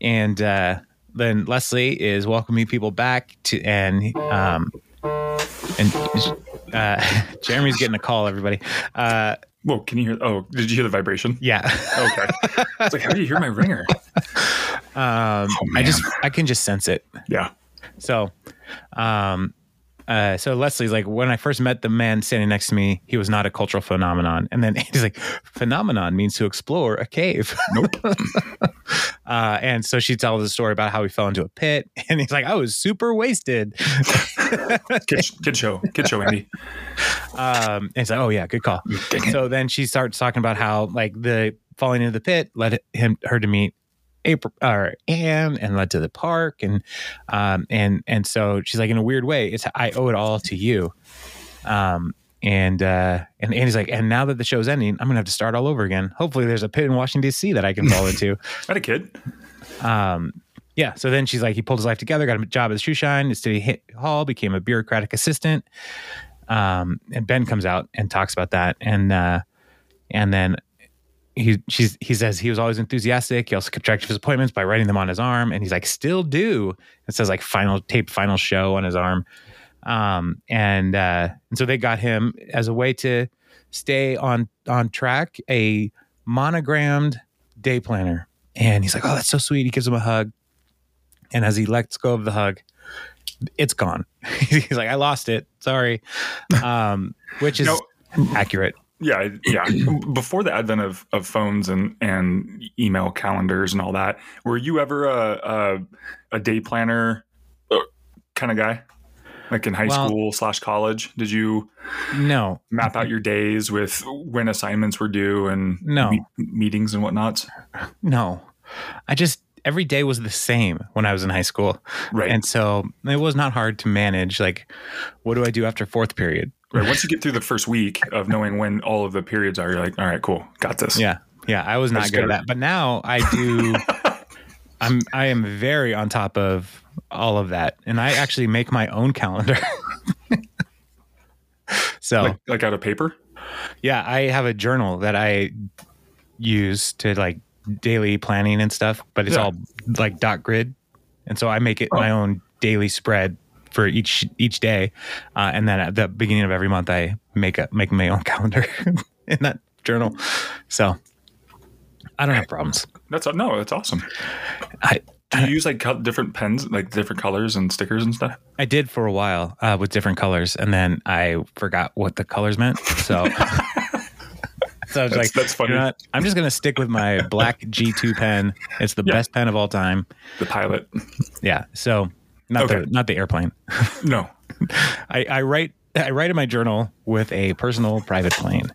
[SPEAKER 1] and uh, then Leslie is welcoming people back to and um and uh, *laughs* Jeremy's getting a call. Everybody, uh,
[SPEAKER 2] Whoa, can you hear? Oh, did you hear the vibration?
[SPEAKER 1] yeah.
[SPEAKER 2] Okay. It's like, how do you hear my ringer? *laughs*
[SPEAKER 1] Um, I just I can just sense it.
[SPEAKER 2] Yeah.
[SPEAKER 1] So, um, uh, so Leslie's like, when I first met the man standing next to me, he was not a cultural phenomenon. And then *laughs* he's like, phenomenon means to explore a cave. *laughs*
[SPEAKER 2] Nope. *laughs*
[SPEAKER 1] Uh, and so she tells the story about how he fell into a pit, and he's like, I was super wasted.
[SPEAKER 2] kid, kid show. Kid show, Andy.
[SPEAKER 1] Um, and it's like, oh yeah, good call. So then she starts talking about how like the falling into the pit led him her to meet April or Anne and led to the park and um and and so she's like in a weird way it's I owe it all to you. Um and uh and Andy's like and now that the show's ending I'm gonna have to start all over again. Hopefully there's a pit in Washington DC that I can fall into. *laughs*
[SPEAKER 2] I Had a kid.
[SPEAKER 1] um yeah so then she's like he pulled his life together got a job at the shoe shine at city hall became a bureaucratic assistant. Um and ben comes out and talks about that and uh and then he she's he says he was always enthusiastic. He also kept track of his appointments by writing them on his arm and he's like still do. It says like final tape final show on his arm. Um and uh and so they got him as a way to stay on on track a monogrammed day planner. And he's like oh that's so sweet. He gives him a hug. And as he lets go of the hug it's gone. *laughs* He's like i lost it. Sorry. Um which is
[SPEAKER 2] No.
[SPEAKER 1] accurate
[SPEAKER 2] Yeah, yeah. *clears throat* Before the advent of, of phones and, and email calendars and all that, were you ever a a, a day planner uh, kind of guy? Like in high
[SPEAKER 1] Well-
[SPEAKER 2] school slash college, did you
[SPEAKER 1] no
[SPEAKER 2] map out your days with when assignments were due and
[SPEAKER 1] No.
[SPEAKER 2] me- meetings and whatnots?
[SPEAKER 1] No, I just every day was the same when I was in high school,
[SPEAKER 2] Right.
[SPEAKER 1] and so it was not hard to manage. Like, what do I do after fourth period?
[SPEAKER 2] Right. Once you get through the first week of knowing when all of the periods are, you're like, all right, cool, got this.
[SPEAKER 1] Yeah, yeah, I was not
[SPEAKER 2] just
[SPEAKER 1] good at that, but now I do. *laughs* I'm I am very on top of all of that, and I actually make my own calendar. *laughs* so
[SPEAKER 2] Like, like out of paper.
[SPEAKER 1] yeah, I have a journal that I use to like daily planning and stuff, but it's
[SPEAKER 2] Yeah.
[SPEAKER 1] all like dot grid, and so I make it oh. my own daily spread for each each day, uh, and then at the beginning of every month I make a make my own *laughs* calendar in that journal. So I don't have problems.
[SPEAKER 2] That's no, that's awesome.
[SPEAKER 1] I
[SPEAKER 2] Do you use like different pens, like different colors and stickers and stuff?
[SPEAKER 1] I did for a while uh, with different colors, and then I forgot what the colors meant. So. *laughs* So I was
[SPEAKER 2] That's-
[SPEAKER 1] like,
[SPEAKER 2] that's funny.
[SPEAKER 1] You know? I'm just gonna stick with my black G2 pen. It's the
[SPEAKER 2] Yeah.
[SPEAKER 1] best pen of all time.
[SPEAKER 2] The pilot?
[SPEAKER 1] Yeah. So not
[SPEAKER 2] Okay.
[SPEAKER 1] the not the airplane. *laughs*
[SPEAKER 2] No.
[SPEAKER 1] I, I write I write in my journal with a personal private plane.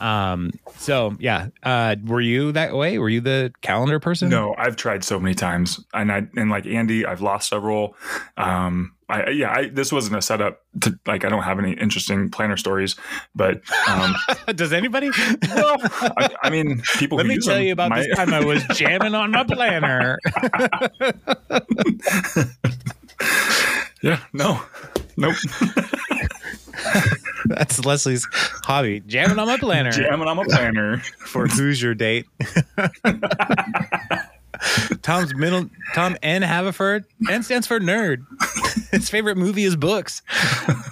[SPEAKER 1] Um. So yeah. Uh. Were you that way? Were you the calendar person?
[SPEAKER 2] No, I've tried so many times, and I and like Andy, I've lost several. Um, I yeah, I, this wasn't a setup to like. I don't have any interesting planner stories, but um, *laughs*
[SPEAKER 1] Does anybody?
[SPEAKER 2] well, I, I mean, people.
[SPEAKER 1] Let me tell
[SPEAKER 2] them
[SPEAKER 1] you about
[SPEAKER 2] might-
[SPEAKER 1] this time I was jamming on my planner. *laughs*
[SPEAKER 2] Yeah, no, nope. *laughs*
[SPEAKER 1] That's Leslie's hobby, jamming on my planner.
[SPEAKER 2] Jamming on my planner.
[SPEAKER 1] for *laughs* who's your date. *laughs* Tom's middle Tom N Haverford. N stands for nerd. His favorite movie is books.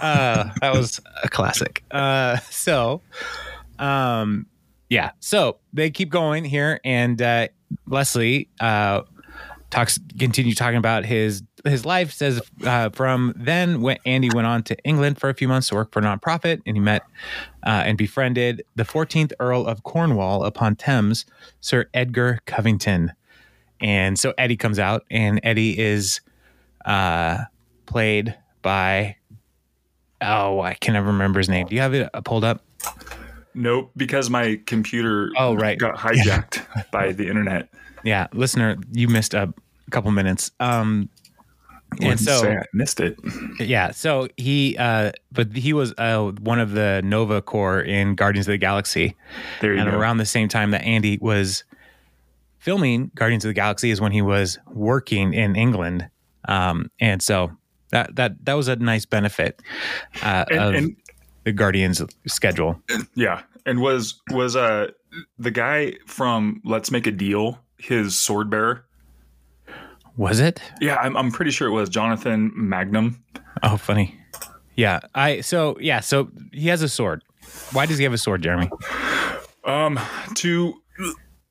[SPEAKER 1] Uh, that was a classic. Uh, so, um, yeah. So they keep going here, and uh, Leslie uh, talks continue talking about his his life. Says uh, from then when Andy went on to England for a few months to work for a nonprofit, and he met uh, and befriended the 14th Earl of Cornwall upon Thames, Sir Edgar Covington. And so Eddie comes out, and Eddie is uh, played by oh I can never remember his name. Do you have it uh, pulled up?
[SPEAKER 2] Nope, because my computer
[SPEAKER 1] Oh, right.
[SPEAKER 2] got hijacked *laughs* by the internet.
[SPEAKER 1] Yeah, listener, you missed a couple minutes. Um, and so
[SPEAKER 2] I missed it.
[SPEAKER 1] yeah, so he uh, but he was uh, one of the Nova Corps in Guardians of the Galaxy,
[SPEAKER 2] There you
[SPEAKER 1] and
[SPEAKER 2] go.
[SPEAKER 1] around the same time that Andy was filming Guardians of the Galaxy is when he was working in England, um, and so that that that was a nice benefit uh,
[SPEAKER 2] and,
[SPEAKER 1] of
[SPEAKER 2] and
[SPEAKER 1] the Guardians schedule.
[SPEAKER 2] yeah, and was was uh the guy from Let's Make a Deal his sword bearer?
[SPEAKER 1] Was it?
[SPEAKER 2] Yeah, I'm I'm pretty sure it was Jonathan Mangum.
[SPEAKER 1] Oh, funny. Yeah, I so yeah, so he has a sword. Why does he have a sword, Jeremy?
[SPEAKER 2] Um, to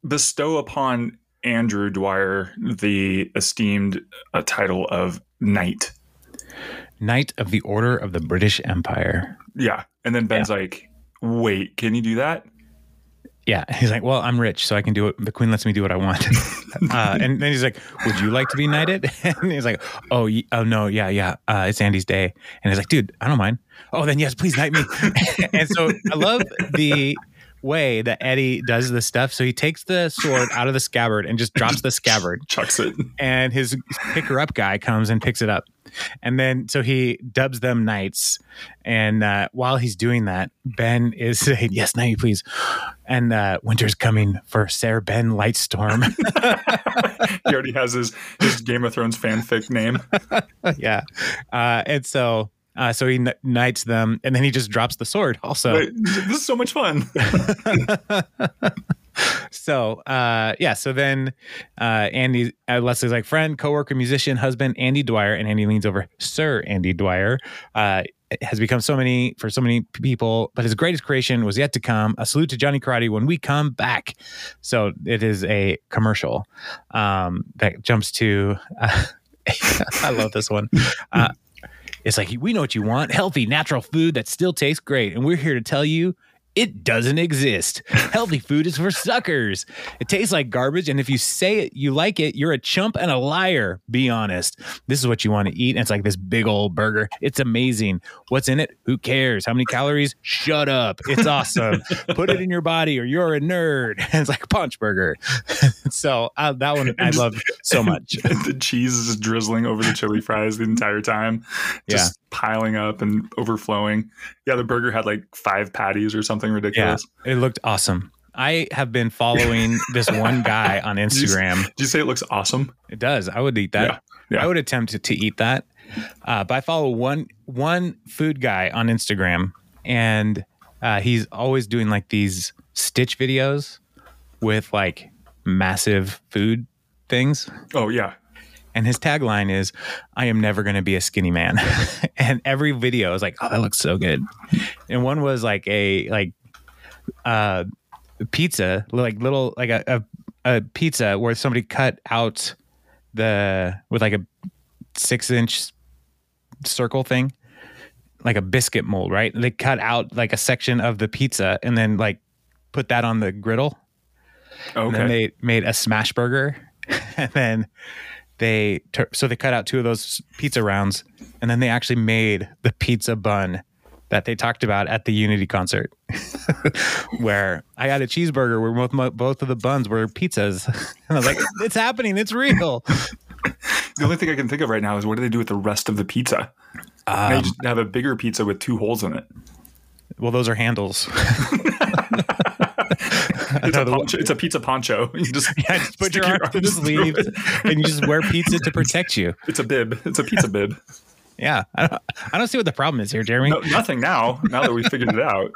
[SPEAKER 2] bestow upon Andrew Dwyer the esteemed uh, title of knight.
[SPEAKER 1] Knight of the Order of the British Empire.
[SPEAKER 2] Yeah, and then Ben's like, "Wait, can you do that?"
[SPEAKER 1] Yeah, *laughs* he's like, well, I'm rich, so I can do it. The queen lets me do what I want. *laughs* uh, and then he's like, would you like to be knighted? *laughs* And he's like, oh, y- oh no, yeah, yeah, uh, it's Andy's day. And he's like, dude, I don't mind. Oh, then yes, please knight me. and so I love the way that Eddie does this stuff. So he takes the sword out of the scabbard and just drops the scabbard.
[SPEAKER 2] Chucks it.
[SPEAKER 1] and his picker up guy comes and picks it up. And then so he dubs them knights. And uh, while he's doing that, Ben is *laughs* saying, Yes, knight, you please. And uh, winter's coming for Sir Ben Lightstorm. *laughs*
[SPEAKER 2] he already has his his Game of Thrones fanfic name. *laughs*
[SPEAKER 1] yeah. Uh, and so. Uh, so he kn- knights them, and then he just drops the sword. Also,
[SPEAKER 2] Wait, this is so much fun.
[SPEAKER 1] So uh yeah so then uh andy uh, leslie's like friend coworker musician husband andy dwyer and andy leans over sir andy dwyer uh has become so many for so many people but his greatest creation was yet to come a salute to johnny karate when we come back. So it is a commercial um that jumps to uh, *laughs* i love this one. Uh it's like we know what you want healthy natural food that still tastes great and we're here to tell you it doesn't exist. *laughs* Healthy food is for suckers. It tastes like garbage. And if you say it, you like it, you're a chump and a liar. Be honest. This is what you want to eat. And it's like this big old burger. It's amazing. What's in it? Who cares? How many calories? Shut up. It's awesome. *laughs* Put it in your body or you're a nerd. And *laughs* it's like punch burger. so uh, that one I love so much.
[SPEAKER 2] the cheese is drizzling over the chili fries the entire time, just piling up and overflowing. Yeah, the burger had like five patties or something ridiculous.
[SPEAKER 1] Yeah, it looked awesome. I have been following *laughs* this one guy on Instagram.
[SPEAKER 2] Did you say it looks awesome?
[SPEAKER 1] It does. I would eat that.
[SPEAKER 2] Yeah, yeah.
[SPEAKER 1] I would attempt to, to eat that. Uh, but I follow one one food guy on Instagram, and uh, he's always doing like these stitch videos with like massive food things.
[SPEAKER 2] Oh yeah,
[SPEAKER 1] And his tagline is, "I am never going to be a skinny man." *laughs* and every video is like, "Oh, that looks so good." And one was like a like uh pizza, like little like a, a a pizza where somebody cut out the with like a six inch circle thing, like a biscuit mold, right? They cut out like a section of the pizza and then like put that on the griddle. Okay. And then they made a smash burger, *laughs* and then they tur- so they cut out two of those pizza rounds, and then they actually made the pizza bun that they talked about at the Unity concert, *laughs* where I got a cheeseburger where both my, both of the buns were pizzas, *laughs* and I was like, "It's happening! It's real!"
[SPEAKER 2] the only thing I can think of right now is what do they do with the rest of the pizza?
[SPEAKER 1] Um,
[SPEAKER 2] just have a bigger pizza with two holes in it.
[SPEAKER 1] well, those are handles. *laughs* *laughs*
[SPEAKER 2] It's a, poncho, it's a pizza poncho. *laughs* You just,
[SPEAKER 1] Yeah, just put your arms to the
[SPEAKER 2] through
[SPEAKER 1] sleeves, and you just wear pizza to *laughs* protect you.
[SPEAKER 2] It's a bib. It's a pizza bib.
[SPEAKER 1] Yeah, I don't, I don't see what the problem is here, Jeremy.
[SPEAKER 2] No, nothing now. Now that we figured it out,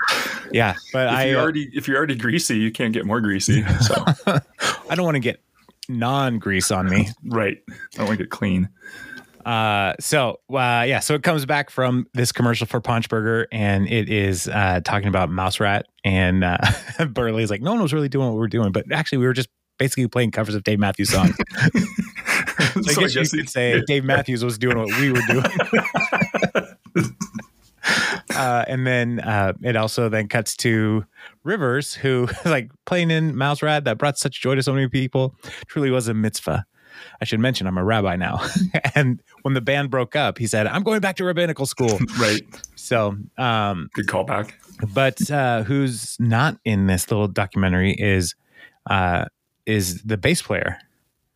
[SPEAKER 1] Yeah, but
[SPEAKER 2] if
[SPEAKER 1] I
[SPEAKER 2] you
[SPEAKER 1] uh,
[SPEAKER 2] already if you're already greasy, you can't get more greasy. So
[SPEAKER 1] I don't want to get non grease on me.
[SPEAKER 2] Right. I want to get clean.
[SPEAKER 1] Uh, so uh, yeah, so it comes back from this commercial for Punch Burger, and it is uh, talking about Mouse Rat, and uh, *laughs* Burly's like, no one was really doing what we were doing, but actually we were just basically playing covers of Dave Matthews songs. *laughs* so I guess you could say Dave Matthews was doing what we were doing. *laughs* Uh, and then uh, it also then cuts to Rivers, who like playing in Mouse Rat that brought such joy to so many people. Truly was a mitzvah. I should mention I'm a rabbi now. *laughs* and when the band broke up, he said, "I'm going back to rabbinical school." *laughs*
[SPEAKER 2] right.
[SPEAKER 1] So, um,
[SPEAKER 2] Good callback.
[SPEAKER 1] but uh, who's not in this little documentary is uh, is the bass player,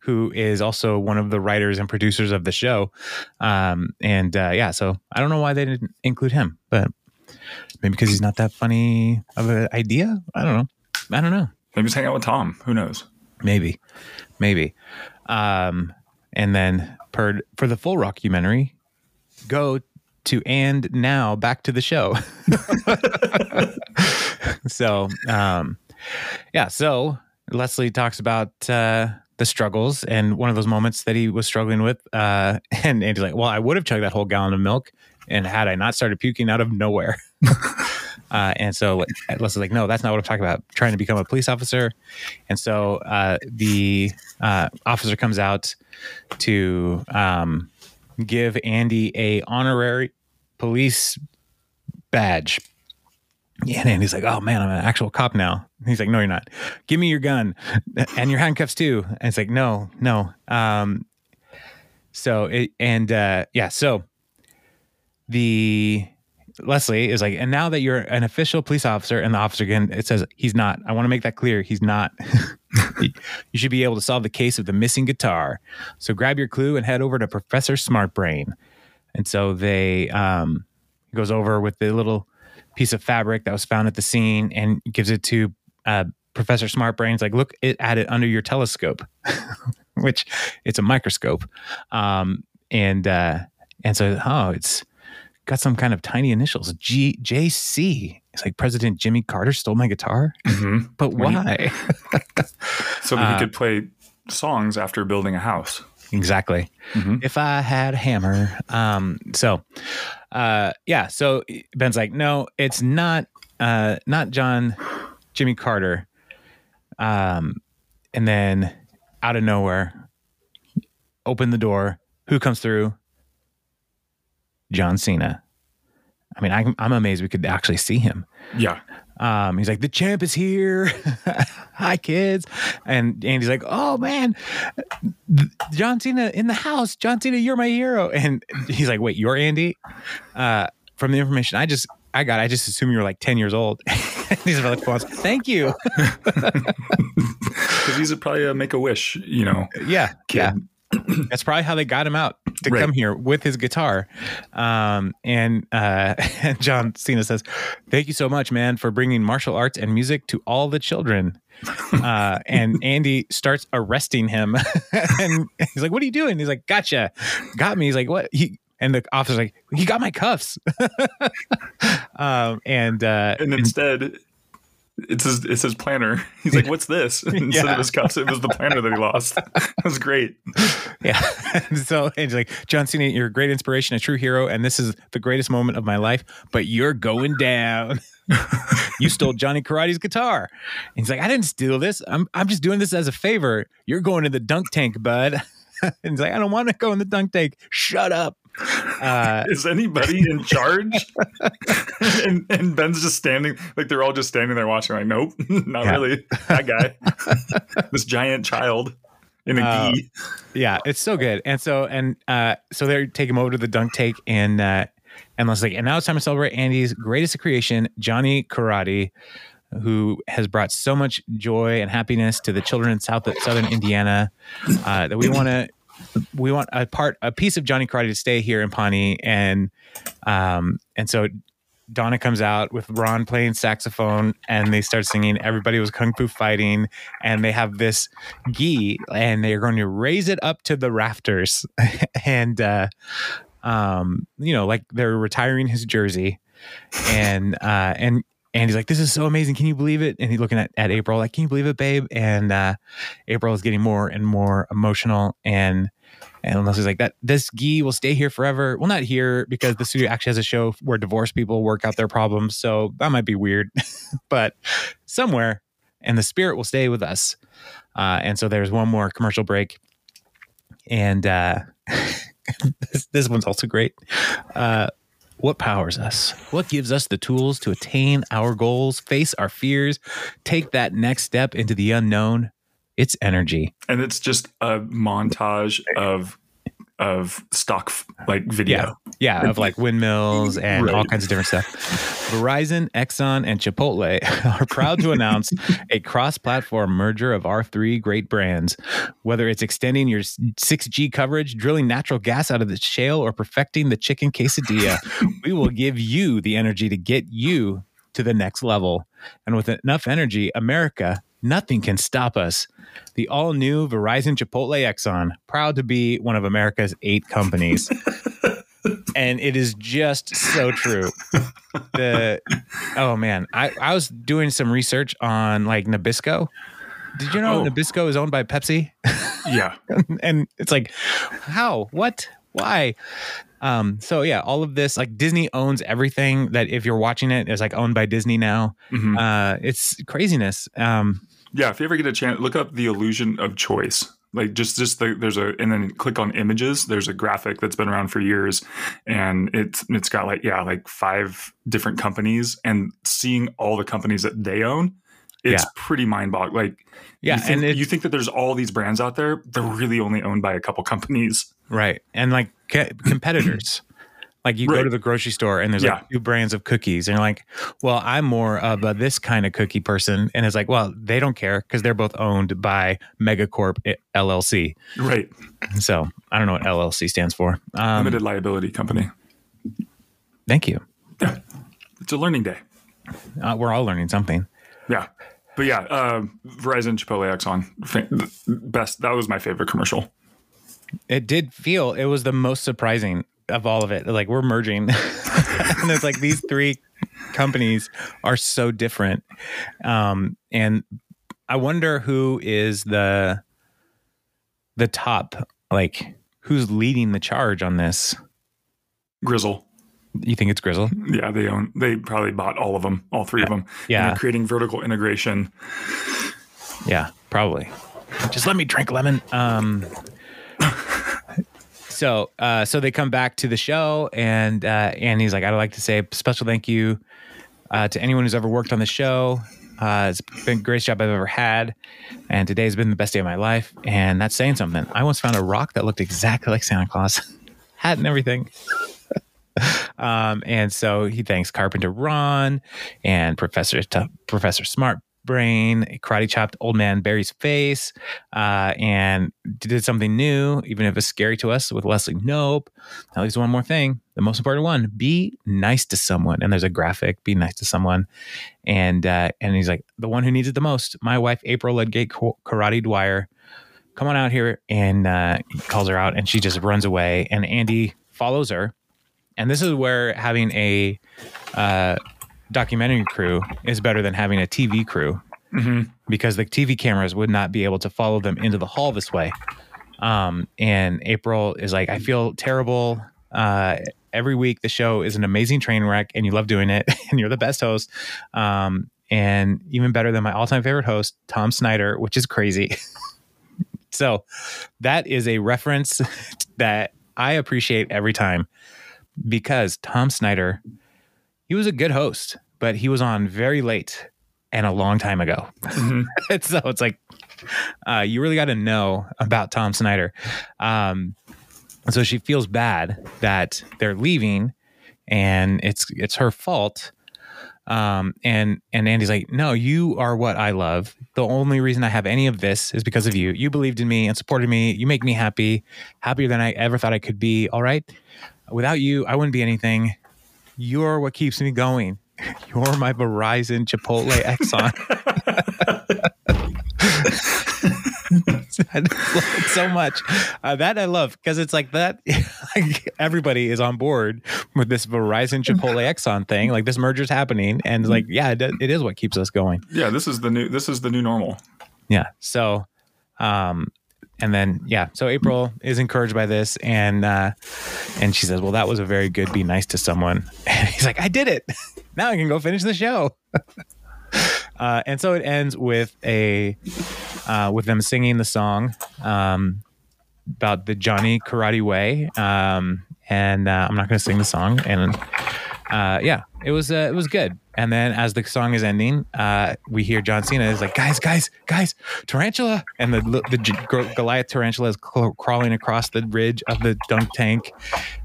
[SPEAKER 1] who is also one of the writers and producers of the show. Um, and uh, yeah, so I don't know why they didn't include him, but maybe because he's not that funny of an idea. I don't know. I don't know.
[SPEAKER 2] Maybe just hang out with Tom. Who knows?
[SPEAKER 1] Maybe, maybe. Um, and then per for the full documentary, go to and now back to the show. *laughs* so, um, yeah. So Leslie talks about uh, the struggles and one of those moments that he was struggling with. Uh, *laughs* and Andy's like, "Well, I would have chugged that whole gallon of milk, and had I not started puking out of nowhere." *laughs* Uh, and so Leslie's like, no, that's not what I'm talking about. trying to become a police officer. And so uh, the uh, officer comes out to um, give Andy a honorary police badge. Yeah, and Andy's like, oh man, I'm an actual cop now. He's like, no, you're not. Give me your gun *laughs* and your handcuffs too. And it's like, no, no. Um, so it and uh, yeah, so the Leslie is like, and now that you're an official police officer, and the officer again, it says he's not. I want to make that clear. He's not. *laughs* you should be able to solve the case of the missing guitar. So grab your clue and head over to Professor Smartbrain. And so they um, goes over with the little piece of fabric that was found at the scene and gives it to uh, Professor Smartbrain. It's like, look it, at it under your telescope, *laughs* which it's a microscope. Um, and uh, and so oh, it's got some kind of tiny initials G J C. It's like President Jimmy Carter stole my guitar,
[SPEAKER 2] hmm *laughs*
[SPEAKER 1] but why? *laughs*
[SPEAKER 2] So that
[SPEAKER 1] Uh,
[SPEAKER 2] he could play songs after building a house.
[SPEAKER 1] exactly.
[SPEAKER 2] Mhm.
[SPEAKER 1] If I had a hammer. Um. So, uh, yeah. So Ben's like, no, it's not. Uh, not John, Jimmy Carter. Um, and then out of nowhere, open the door. Who comes through? John Cena. I mean, I'm, I'm amazed we could actually see him.
[SPEAKER 2] Yeah.
[SPEAKER 1] Um, he's like, the champ is here. *laughs* Hi, kids. And Andy's like, oh man, John Cena in the house. John Cena, you're my hero. And he's like, wait, you're Andy? Uh, from the information I just I got, I just assume you're like 10 years old. *laughs* *laughs* These are like, thank you.
[SPEAKER 2] Because he's probably a make a wish, you know,
[SPEAKER 1] Yeah.
[SPEAKER 2] kid.
[SPEAKER 1] Yeah. That's probably how they got him out to
[SPEAKER 2] Right.
[SPEAKER 1] come here with his guitar. Um, and uh, *laughs* John Cena says, "Thank you so much, man, for bringing martial arts and music to all the children." *laughs* Uh, and Andy starts arresting him, *laughs* and he's like, "What are you doing?" He's like, "Gotcha, got me." He's like, "What?" He and the officer's like, "He got my cuffs." um, and uh,
[SPEAKER 2] And instead, it's his it's his planner. *laughs* He's like, "What's this?" *laughs* Instead
[SPEAKER 1] Yeah.
[SPEAKER 2] of his cuffs, it was the planner that he lost. *laughs* It was great.
[SPEAKER 1] Yeah. so and he's like, John Cena, you're a great inspiration, a true hero, and this is the greatest moment of my life, but you're going down. you stole Johnny Karate's guitar. And he's like, I didn't steal this. I'm I'm just doing this as a favor. You're going to the dunk tank, bud. and he's like, I don't want to go in the dunk tank. Shut up. Uh,
[SPEAKER 2] Is anybody in charge? *laughs* and, and Ben's just standing, like they're all just standing there watching. Like, nope, *laughs* not
[SPEAKER 1] Yeah.
[SPEAKER 2] really. That guy, *laughs* this giant child in a
[SPEAKER 1] Uh,
[SPEAKER 2] gi.
[SPEAKER 1] yeah, it's so good. And so and uh so they take him over to the dunk take and uh and like, and now it's time to celebrate Andy's greatest creation, Johnny Karate, who has brought so much joy and happiness to the children in South Southern Indiana uh, that we want to we want a part a piece of Johnny Karate to stay here in Pawnee. And um and so Donna comes out with Ron playing saxophone and they start singing Everybody Was Kung Fu Fighting. And they have this gi and they're going to raise it up to the rafters. *laughs* And uh um you know like they're retiring his jersey. And uh and and he's like, "This is so amazing! Can you believe it?" And he's looking at, at April, like, "Can you believe it, babe?" And uh, April is getting more and more emotional, and and Leslie's like, "That this gi will stay here forever." Well, not here because the studio actually has a show where divorced people work out their problems, so that might be weird, *laughs* but somewhere, and the spirit will stay with us. Uh, and so there's one more commercial break, and uh, *laughs* this, this one's also great. Uh, what powers us? What gives us the tools to attain our goals, face our fears, take that next step into the unknown? It's energy.
[SPEAKER 2] And it's just a montage of of stock like video.
[SPEAKER 1] Yeah, of like windmills and
[SPEAKER 2] Right.
[SPEAKER 1] all kinds of different stuff. Verizon, Exxon, and Chipotle *laughs* are proud to announce a cross-platform merger of our three great brands. Whether it's extending your 6G coverage, drilling natural gas out of the shale, or perfecting the chicken quesadilla, *laughs* we will give you the energy to get you to the next level. And with enough energy, America, nothing can stop us. The all new Verizon Chipotle Exxon, proud to be one of America's eight companies. *laughs* and it is just so true. The oh man, I, I was doing some research on like Nabisco. Did you know
[SPEAKER 2] Oh.
[SPEAKER 1] Nabisco is owned by Pepsi?
[SPEAKER 2] Yeah. *laughs*
[SPEAKER 1] and it's like, how? What? Why? Um, so yeah, all of this like Disney owns everything that if you're watching it is like owned by Disney now.
[SPEAKER 2] Mhm.
[SPEAKER 1] Uh, it's craziness. Um,
[SPEAKER 2] Yeah, if you ever get a chance, look up the illusion of choice. Like just just the, there's a and then click on images. There's a graphic that's been around for years, and it's it's got like yeah like five different companies, and seeing all the companies that they own, it's
[SPEAKER 1] Yeah.
[SPEAKER 2] pretty mind boggling. Like
[SPEAKER 1] yeah,
[SPEAKER 2] you think,
[SPEAKER 1] and
[SPEAKER 2] you think that there's all these brands out there, they're really only owned by a couple companies.
[SPEAKER 1] right, and like ca- competitors. *clears throat* Like you go to the grocery store and there's
[SPEAKER 2] Yeah.
[SPEAKER 1] like two brands of cookies, and you're like, "Well, I'm more of a this kind of cookie person," and it's like, "Well, they don't care because they're both owned by Megacorp eh, LLC."
[SPEAKER 2] Right,
[SPEAKER 1] So I don't know what LLC stands for. Um,
[SPEAKER 2] limited liability company.
[SPEAKER 1] thank you.
[SPEAKER 2] Yeah, it's a learning day.
[SPEAKER 1] Uh, we're all learning something.
[SPEAKER 2] Yeah, but yeah, uh, Verizon, Chipotle, Exxon, best. That was my favorite commercial.
[SPEAKER 1] It did feel it was the most surprising of all of it. Like we're merging, *laughs* and it's like these three companies are so different. Um, and I wonder who is the the top, like who's leading the charge on this.
[SPEAKER 2] Grizzle.
[SPEAKER 1] You think it's Grizzle? *laughs*
[SPEAKER 2] Yeah, they own. They probably bought all of them, all three of them.
[SPEAKER 1] Yeah.
[SPEAKER 2] And creating vertical integration.
[SPEAKER 1] Yeah, probably. Just let me drink lemon. Um *laughs* so uh so they come back to the show and uh and he's like, I'd like to say a special thank you uh to anyone who's ever worked on the show. Uh it's been the greatest job I've ever had. And today's been the best day of my life. And that's saying something. I once found a rock that looked exactly like Santa Claus. *laughs* Hat and everything. *laughs* Um, and so he thanks Carpenter Ron and Professor T- Professor Smart Brain, karate chopped old man Barry's face, uh, and did something new, even if it's scary to us with Leslie Knope. Now there's one more thing, the most important one: be nice to someone. And there's a graphic: be nice to someone. And uh, and he's like, the one who needs it the most, my wife April Ludgate Karate Dwyer. Come on out here, and uh, he calls her out, and she just runs away. And Andy follows her, and this is where having a uh, documentary crew is better than having a TV crew
[SPEAKER 2] hmm
[SPEAKER 1] because the TV cameras would not be able to follow them into the hall this way. Um, and April is like, I feel terrible. Uh, every week the show is an amazing train wreck and you love doing it *laughs* and you're the best host. Um, and even better than my all time favorite host, Tom Snyder, which is crazy. *laughs* so that is a reference *laughs* that I appreciate every time because Tom Snyder, he was a good host, but he was on very late and a long time ago.
[SPEAKER 2] hmm *laughs*
[SPEAKER 1] so it's like uh, you really got to know about Tom Snyder. Um, so she feels bad that they're leaving, and it's it's her fault. Um, and and Andy's like, no, you are what I love. The only reason I have any of this is because of you. You believed in me and supported me. You make me happy, happier than I ever thought I could be. All right, without you, I wouldn't be anything. You're what keeps me going. *laughs* You're my Verizon Chipotle *laughs* Exxon. *laughs* I love it so much. Uh, that I love because it's like that. like everybody is on board with this Verizon Chipotle Exxon thing. Like this merger's happening, and like yeah, it, it is what keeps us going.
[SPEAKER 2] Yeah, this is the new this is the new normal.
[SPEAKER 1] Yeah. So, um, and then yeah, so April is encouraged by this, and uh, and she says, "Well, that was a very good. Be nice to someone." *laughs* And he's like, "I did it. *laughs* now I can go finish the show." *laughs* uh, and so it ends with a uh, with them singing the song um, about the Johnny Karate Way. Um, and uh, I'm not going to sing the song. And uh, yeah, it was uh, it was good. And then as the song is ending, uh, we hear John Cena is like, "Guys, guys, guys, tarantula!" And the the G- Goliath tarantula is cl- crawling across the ridge of the dunk tank.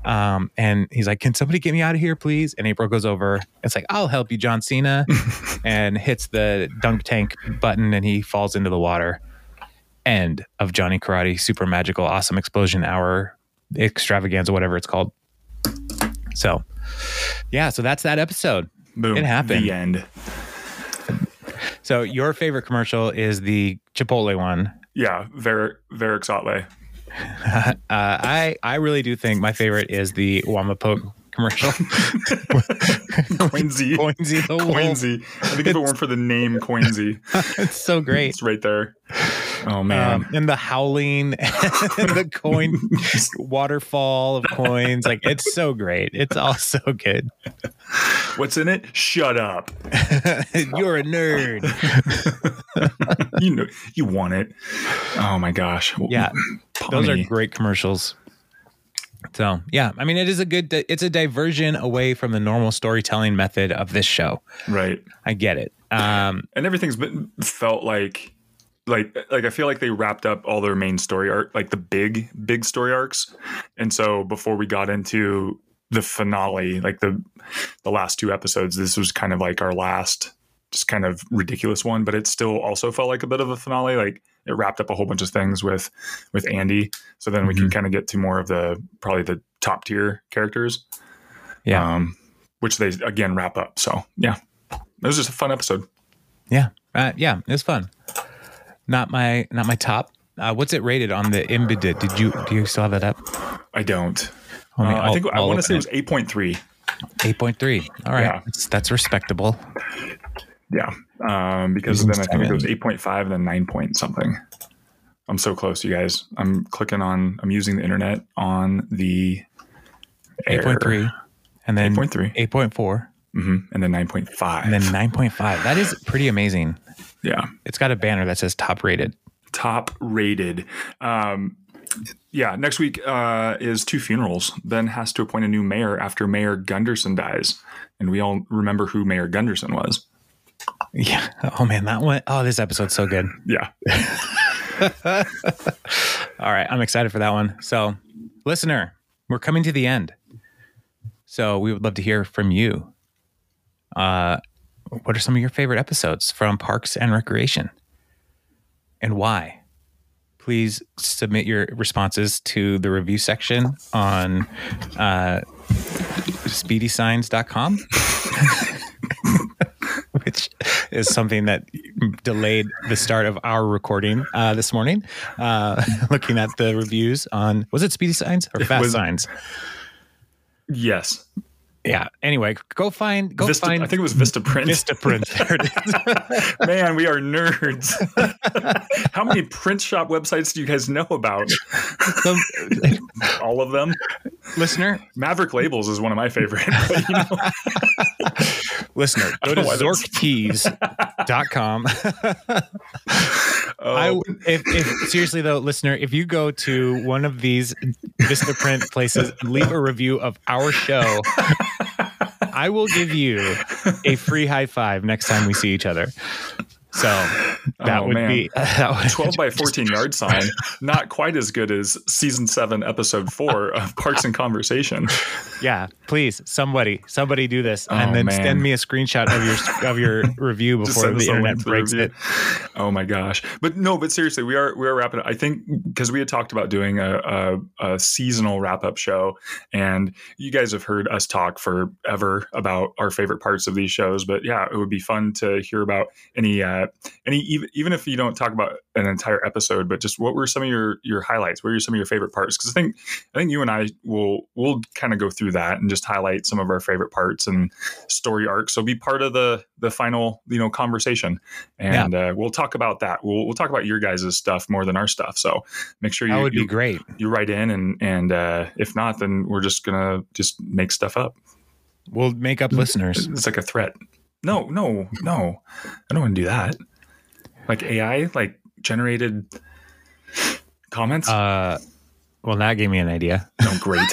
[SPEAKER 1] Um, and he's like, "Can somebody get me out of here, please?" And April goes over. It's like, "I'll help you, John Cena," *laughs* and hits the dunk tank button, and he falls into the water. End of Johnny Karate Super Magical Awesome Explosion Hour Extravaganza, whatever it's called. So, yeah, so that's that episode.
[SPEAKER 2] Boom.
[SPEAKER 1] It happened.
[SPEAKER 2] The end.
[SPEAKER 1] So your favorite commercial is the Chipotle one.
[SPEAKER 2] Yeah, Ver Sotley. *laughs*
[SPEAKER 1] Uh, I I really do think my favorite is the Wamapoke commercial. *laughs*
[SPEAKER 2] Coinsy. *laughs*
[SPEAKER 1] Coinsy.
[SPEAKER 2] Coinsy. I think if it weren't for the name Coinsy,
[SPEAKER 1] It's so great.
[SPEAKER 2] it's right there. Oh man.
[SPEAKER 1] Um, and the howling *laughs* and the coin *laughs* waterfall of coins. Like it's so great. It's all so good.
[SPEAKER 2] What's in it? Shut up. *laughs*
[SPEAKER 1] You're a nerd.
[SPEAKER 2] you know you want it. Oh my gosh.
[SPEAKER 1] Yeah. Those are great commercials. So yeah, I mean, it is a good. It's a diversion away from the normal storytelling method of this show.
[SPEAKER 2] right.
[SPEAKER 1] I get it. Um,
[SPEAKER 2] and everything's been felt like like like I feel like they wrapped up all their main story arc, like the big big story arcs. And so before we got into the finale, like the the last two episodes, this was kind of like our last just kind of ridiculous one, but it still also felt like a bit of a finale. Like it wrapped up a whole bunch of things with with Andy. So then we can kind of get to more of the probably the top tier characters.
[SPEAKER 1] Yeah.
[SPEAKER 2] Um which they again wrap up. So yeah. It was just a fun episode.
[SPEAKER 1] yeah, uh, yeah, it was fun. Not my, not my top. Uh, what's it rated on the Imbidit? Did you do you still have that up?
[SPEAKER 2] I don't. Uh, I
[SPEAKER 1] I'll-
[SPEAKER 2] think I want to say it was eight point three.
[SPEAKER 1] Eight point three. All right,
[SPEAKER 2] Yeah.
[SPEAKER 1] that's, that's respectable.
[SPEAKER 2] Yeah, um, because then I think it was eight point five, then nine point something. I'm so close, you guys. I'm clicking on. I'm using the internet on the
[SPEAKER 1] Eight point three, and then
[SPEAKER 2] 8.3.
[SPEAKER 1] eight point four,
[SPEAKER 2] hmm and then nine point five.
[SPEAKER 1] and then nine point five. That is pretty amazing.
[SPEAKER 2] Yeah,
[SPEAKER 1] It's got a banner that says top rated.
[SPEAKER 2] top rated. Um, yeah, next week uh, is two funerals. Ben has to appoint a new mayor after Mayor Gunderson dies, and we all remember who Mayor Gunderson was.
[SPEAKER 1] Yeah. *laughs* Oh man, that one oh this episode's so good.
[SPEAKER 2] Yeah, *laughs* *laughs*
[SPEAKER 1] All right, I'm excited for that one. So, listener, we're coming to the end. So, we would love to hear from you. Uh, what are some of your favorite episodes from Parks and Recreation, and why? Please submit your responses to the review section on uh, speedysigns.com, *laughs* which is something that delayed the start of our recording uh, this morning. Uh, *laughs* looking at the reviews on was it Speedy Signs or Fast
[SPEAKER 2] was-
[SPEAKER 1] Signs?
[SPEAKER 2] yes.
[SPEAKER 1] Yeah. Anyway, go find go
[SPEAKER 2] Vista,
[SPEAKER 1] find
[SPEAKER 2] I think it was Vista Print.
[SPEAKER 1] Vista Print. *laughs* There it is. *laughs* *laughs*
[SPEAKER 2] Man, we are nerds. How many print shop websites do you guys know about?
[SPEAKER 1] So,
[SPEAKER 2] All of them.
[SPEAKER 1] listener,
[SPEAKER 2] Maverick Labels is one of my favorite. But, you know,
[SPEAKER 1] listener, go to zorktees.com.
[SPEAKER 2] oh,
[SPEAKER 1] I if, if seriously though, listener, if you go to one of these Vistaprint places, and leave a review of our show. I will give you a free high five next time we see each other. So *laughs* that
[SPEAKER 2] Oh,
[SPEAKER 1] would
[SPEAKER 2] man.
[SPEAKER 1] be *laughs* that would
[SPEAKER 2] 12 by 14 yard sign. Not quite as good as season seven, episode four of Parks and Conversation.
[SPEAKER 1] Yeah, please, somebody, somebody do this,
[SPEAKER 2] Oh,
[SPEAKER 1] and then
[SPEAKER 2] man.
[SPEAKER 1] send me a screenshot of your *laughs* of your review before the internet
[SPEAKER 2] to the
[SPEAKER 1] breaks it.
[SPEAKER 2] Oh my gosh! But no, but seriously, we are we are wrapping. up. I think because we had talked about doing a, a, a seasonal wrap up show, and you guys have heard us talk forever about our favorite parts of these shows. But yeah, it would be fun to hear about any uh, uh, any even even if you don't talk about an entire episode, but just what were some of your your highlights? What were some of your favorite parts? Because I think I think you and I will will kind of go through that and just highlight some of our favorite parts and story arcs. So be part of the the final you know conversation, and uh, we'll talk about that. We'll we'll talk about your guys' stuff more than our stuff. So make sure you
[SPEAKER 1] That would
[SPEAKER 2] you,
[SPEAKER 1] be great.
[SPEAKER 2] you write in, and and uh, if not, then we're just gonna just make stuff up.
[SPEAKER 1] We'll make up listeners.
[SPEAKER 2] It's like a threat. No, no, no. I don't want to do that. Like AI, like generated comments.
[SPEAKER 1] Uh, well, that gave me an idea.
[SPEAKER 2] oh, great.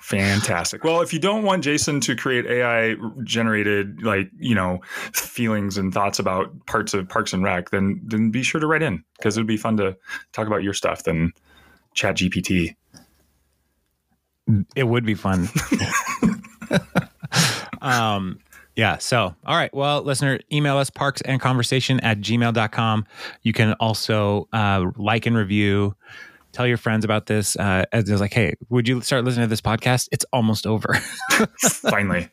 [SPEAKER 2] Fantastic. Well, if you don't want Jason to create AI generated, like, you know, feelings and thoughts about parts of Parks and Rec, then then be sure to write in because it would be fun to talk about your stuff than ChatGPT.
[SPEAKER 1] It would be fun. *laughs* um, yeah. So, all right. Well, listener, email us parks and conversation at gmail.com. You can also uh, like and review, tell your friends about this. Uh, as it's like, hey, would you start listening to this podcast? It's almost over. *laughs*
[SPEAKER 2] Finally.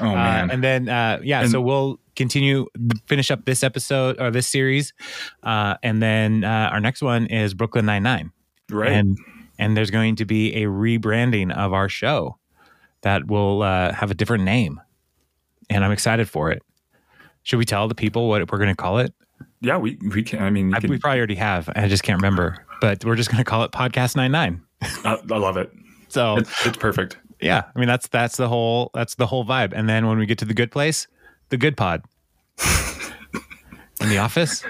[SPEAKER 2] Oh,
[SPEAKER 1] Uh,
[SPEAKER 2] man.
[SPEAKER 1] and then, uh, yeah,
[SPEAKER 2] And-
[SPEAKER 1] so we'll continue, finish up this episode or this series. Uh, and then uh, our next one is Brooklyn Nine-Nine.
[SPEAKER 2] right.
[SPEAKER 1] and and there's going to be a rebranding of our show that will uh, have a different name, and I'm excited for it. Should we tell the people what we're going to call it?
[SPEAKER 2] yeah, we, we can. I mean, you
[SPEAKER 1] I,
[SPEAKER 2] can,
[SPEAKER 1] we probably already have. I just can't remember, but we're just going to call it Podcast Nine Nine. *laughs*
[SPEAKER 2] I, I love it.
[SPEAKER 1] So
[SPEAKER 2] It's, it's perfect.
[SPEAKER 1] yeah, I mean that's that's the whole that's the whole vibe. And then when we get to the good place, the good pod. *laughs* In the office,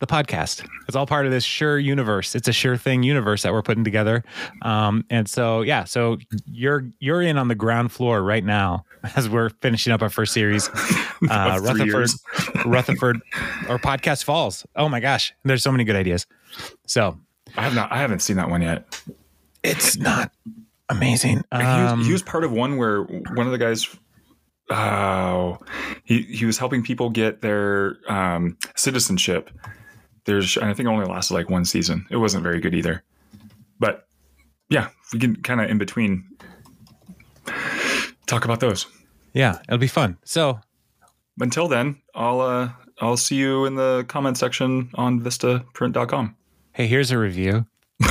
[SPEAKER 1] the podcast. It's all part of this sure universe. It's a sure thing universe that we're putting together. Um, and so yeah, so you're you're in on the ground floor right now *laughs* as we're finishing up our first series. *laughs* Uh, Rutherford. *laughs* Rutherford, or podcast falls. Oh my gosh, there's so many good ideas. So
[SPEAKER 2] I have not. I haven't seen that one yet.
[SPEAKER 1] it's not amazing.
[SPEAKER 2] he,
[SPEAKER 1] Um,
[SPEAKER 2] was, he was part of one where one of the guys. Oh, he he was helping people get their um, citizenship. There's, and I think it only lasted like one season. It wasn't very good either. But yeah, we can kind of in between talk about those.
[SPEAKER 1] yeah, it'll be fun. So
[SPEAKER 2] Until then, I'll uh, I'll see you in the comment section on vistaprint.com.
[SPEAKER 1] hey, here's a review. *laughs*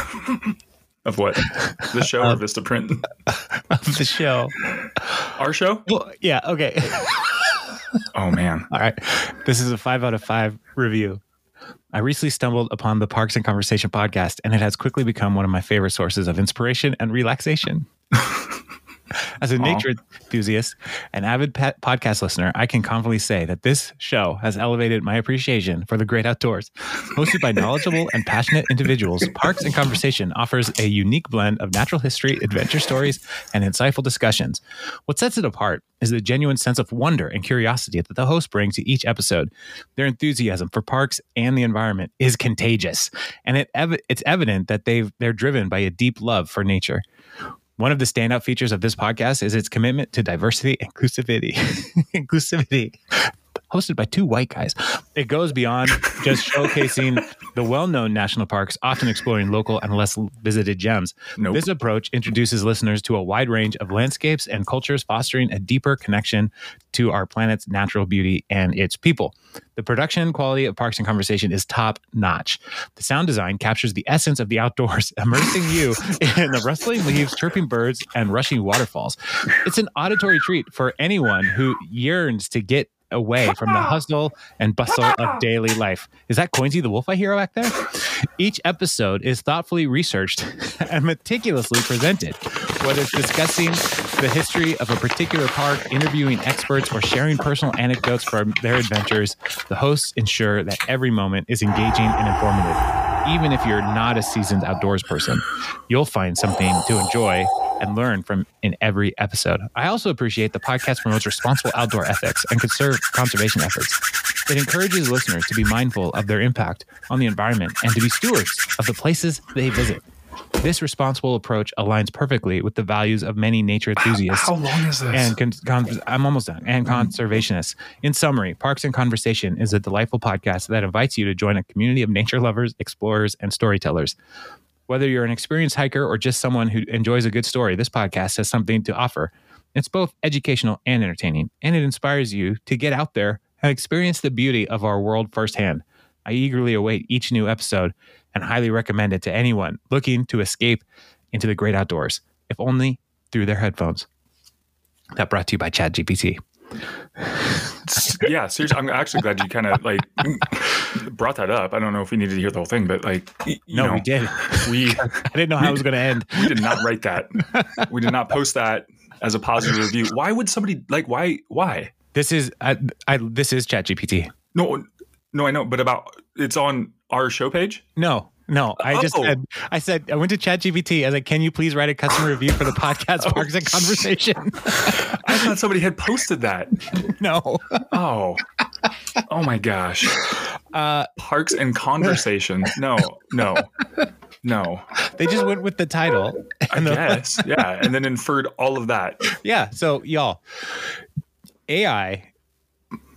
[SPEAKER 2] Of what? The show or Vistaprint? *laughs*
[SPEAKER 1] of the show.
[SPEAKER 2] Our show?
[SPEAKER 1] Well, yeah, okay.
[SPEAKER 2] Oh man. *laughs*
[SPEAKER 1] All right. This is a five out of five review. I recently stumbled upon the Parks and Conversation podcast, and it has quickly become one of my favorite sources of inspiration and relaxation. *laughs* *laughs* As a nature enthusiast and avid podcast listener, I can confidently say that this show has elevated my appreciation for the great outdoors. Hosted by knowledgeable and passionate individuals, Parks and Conversation offers a unique blend of natural history, adventure stories, and insightful discussions. What sets it apart is the genuine sense of wonder and curiosity that the hosts bring to each episode. Their enthusiasm for parks and the environment is contagious, and it ev- it's evident that they've they're driven by a deep love for nature. One of the standout features of this podcast is its commitment to diversity and inclusivity. *laughs* inclusivity. Hosted by two white guys. It goes beyond just showcasing the well known national parks, often exploring local and less visited gems.
[SPEAKER 2] Nope.
[SPEAKER 1] This approach introduces listeners to a wide range of landscapes and cultures, fostering a deeper connection to our planet's natural beauty and its people. The production quality of Parks and Conversation is top notch. The sound design captures the essence of the outdoors, *laughs* immersing you in the rustling leaves, chirping birds, and rushing waterfalls. It's an auditory treat for anyone who yearns to get away from the hustle and bustle of daily life. Is that Coinsy the wolf I hear back there? Each episode is thoughtfully researched *laughs* and meticulously presented, whether it's discussing the history of a particular park, interviewing experts, or sharing personal anecdotes from their adventures. The hosts ensure that every moment is engaging and informative. Even if you're not a seasoned outdoors person, you'll find something to enjoy and learn from in every episode. I also appreciate the podcast promotes responsible outdoor ethics and conserve conservation efforts. It encourages listeners to be mindful of their impact on the environment and to be stewards of the places they visit. This responsible approach aligns perfectly with the values of many nature enthusiasts
[SPEAKER 2] How long is this?
[SPEAKER 1] and con- con- I'm almost done. And mm-hmm. conservationists. In summary, Parks and Conversation is a delightful podcast that invites you to join a community of nature lovers, explorers, and storytellers. Whether you're an experienced hiker or just someone who enjoys a good story, this podcast has something to offer. It's both educational and entertaining, and it inspires you to get out there and experience the beauty of our world firsthand. I eagerly await each new episode and highly recommend it to anyone looking to escape into the great outdoors, if only through their headphones. That brought to you by ChatGPT.
[SPEAKER 2] yeah, seriously, I'm actually glad you kind of like brought that up. I don't know if we needed to hear the whole thing, but like,
[SPEAKER 1] No,
[SPEAKER 2] know,
[SPEAKER 1] we did.
[SPEAKER 2] we *laughs*
[SPEAKER 1] I didn't know how it was going to end.
[SPEAKER 2] we did not write that. We did not post that as a positive review. Why would somebody like? Why? Why?
[SPEAKER 1] This is I, I this is ChatGPT.
[SPEAKER 2] No, no, I know, but about it's on our show page.
[SPEAKER 1] No, no. I just
[SPEAKER 2] Oh.
[SPEAKER 1] said I said I went to ChatGPT. I was like, "Can you please write a customer review for the podcast
[SPEAKER 2] Oh,
[SPEAKER 1] Parks and Conversation?" *laughs*
[SPEAKER 2] I thought somebody had posted that. *laughs*
[SPEAKER 1] no.
[SPEAKER 2] Oh, oh my gosh.
[SPEAKER 1] Uh,
[SPEAKER 2] Parks and conversation. No, no, no.
[SPEAKER 1] they just went with the title.
[SPEAKER 2] I
[SPEAKER 1] the-
[SPEAKER 2] guess, *laughs* yeah, and then inferred all of that.
[SPEAKER 1] yeah. So y'all, AI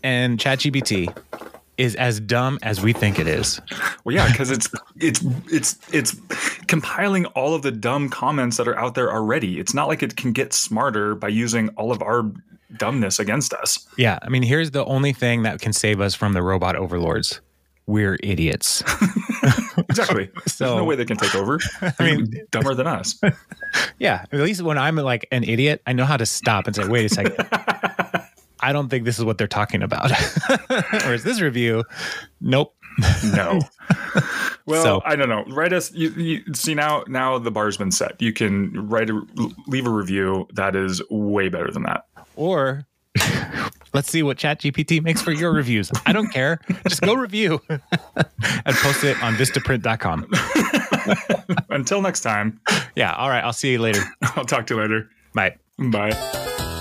[SPEAKER 1] and ChatGPT is as dumb as we think it is.
[SPEAKER 2] Well, yeah, because it's it's it's it's compiling all of the dumb comments that are out there already. It's not like it can get smarter by using all of our dumbness against us.
[SPEAKER 1] Yeah. I mean, here's the only thing that can save us from the robot overlords. We're idiots. *laughs* *laughs*
[SPEAKER 2] Exactly. There's
[SPEAKER 1] So-
[SPEAKER 2] no way they can take over. *laughs* I
[SPEAKER 1] mean,
[SPEAKER 2] dumber than us.
[SPEAKER 1] Yeah. At least when I'm like an idiot, I know how to stop and say, wait a second. I don't think this is what they're talking about. *laughs* or is this review, nope. *laughs*
[SPEAKER 2] No. Well,
[SPEAKER 1] So-
[SPEAKER 2] I don't know. Write us. You, you see now. Now the bar's been set. You can write a leave a review that is way better than that.
[SPEAKER 1] Or *laughs* let's see what ChatGPT makes for your reviews. I don't care. Just go review and post it on vistaprint.com.
[SPEAKER 2] Until next time,
[SPEAKER 1] Yeah. All right. I'll see you later.
[SPEAKER 2] I'll talk to you later.
[SPEAKER 1] Bye.
[SPEAKER 2] Bye.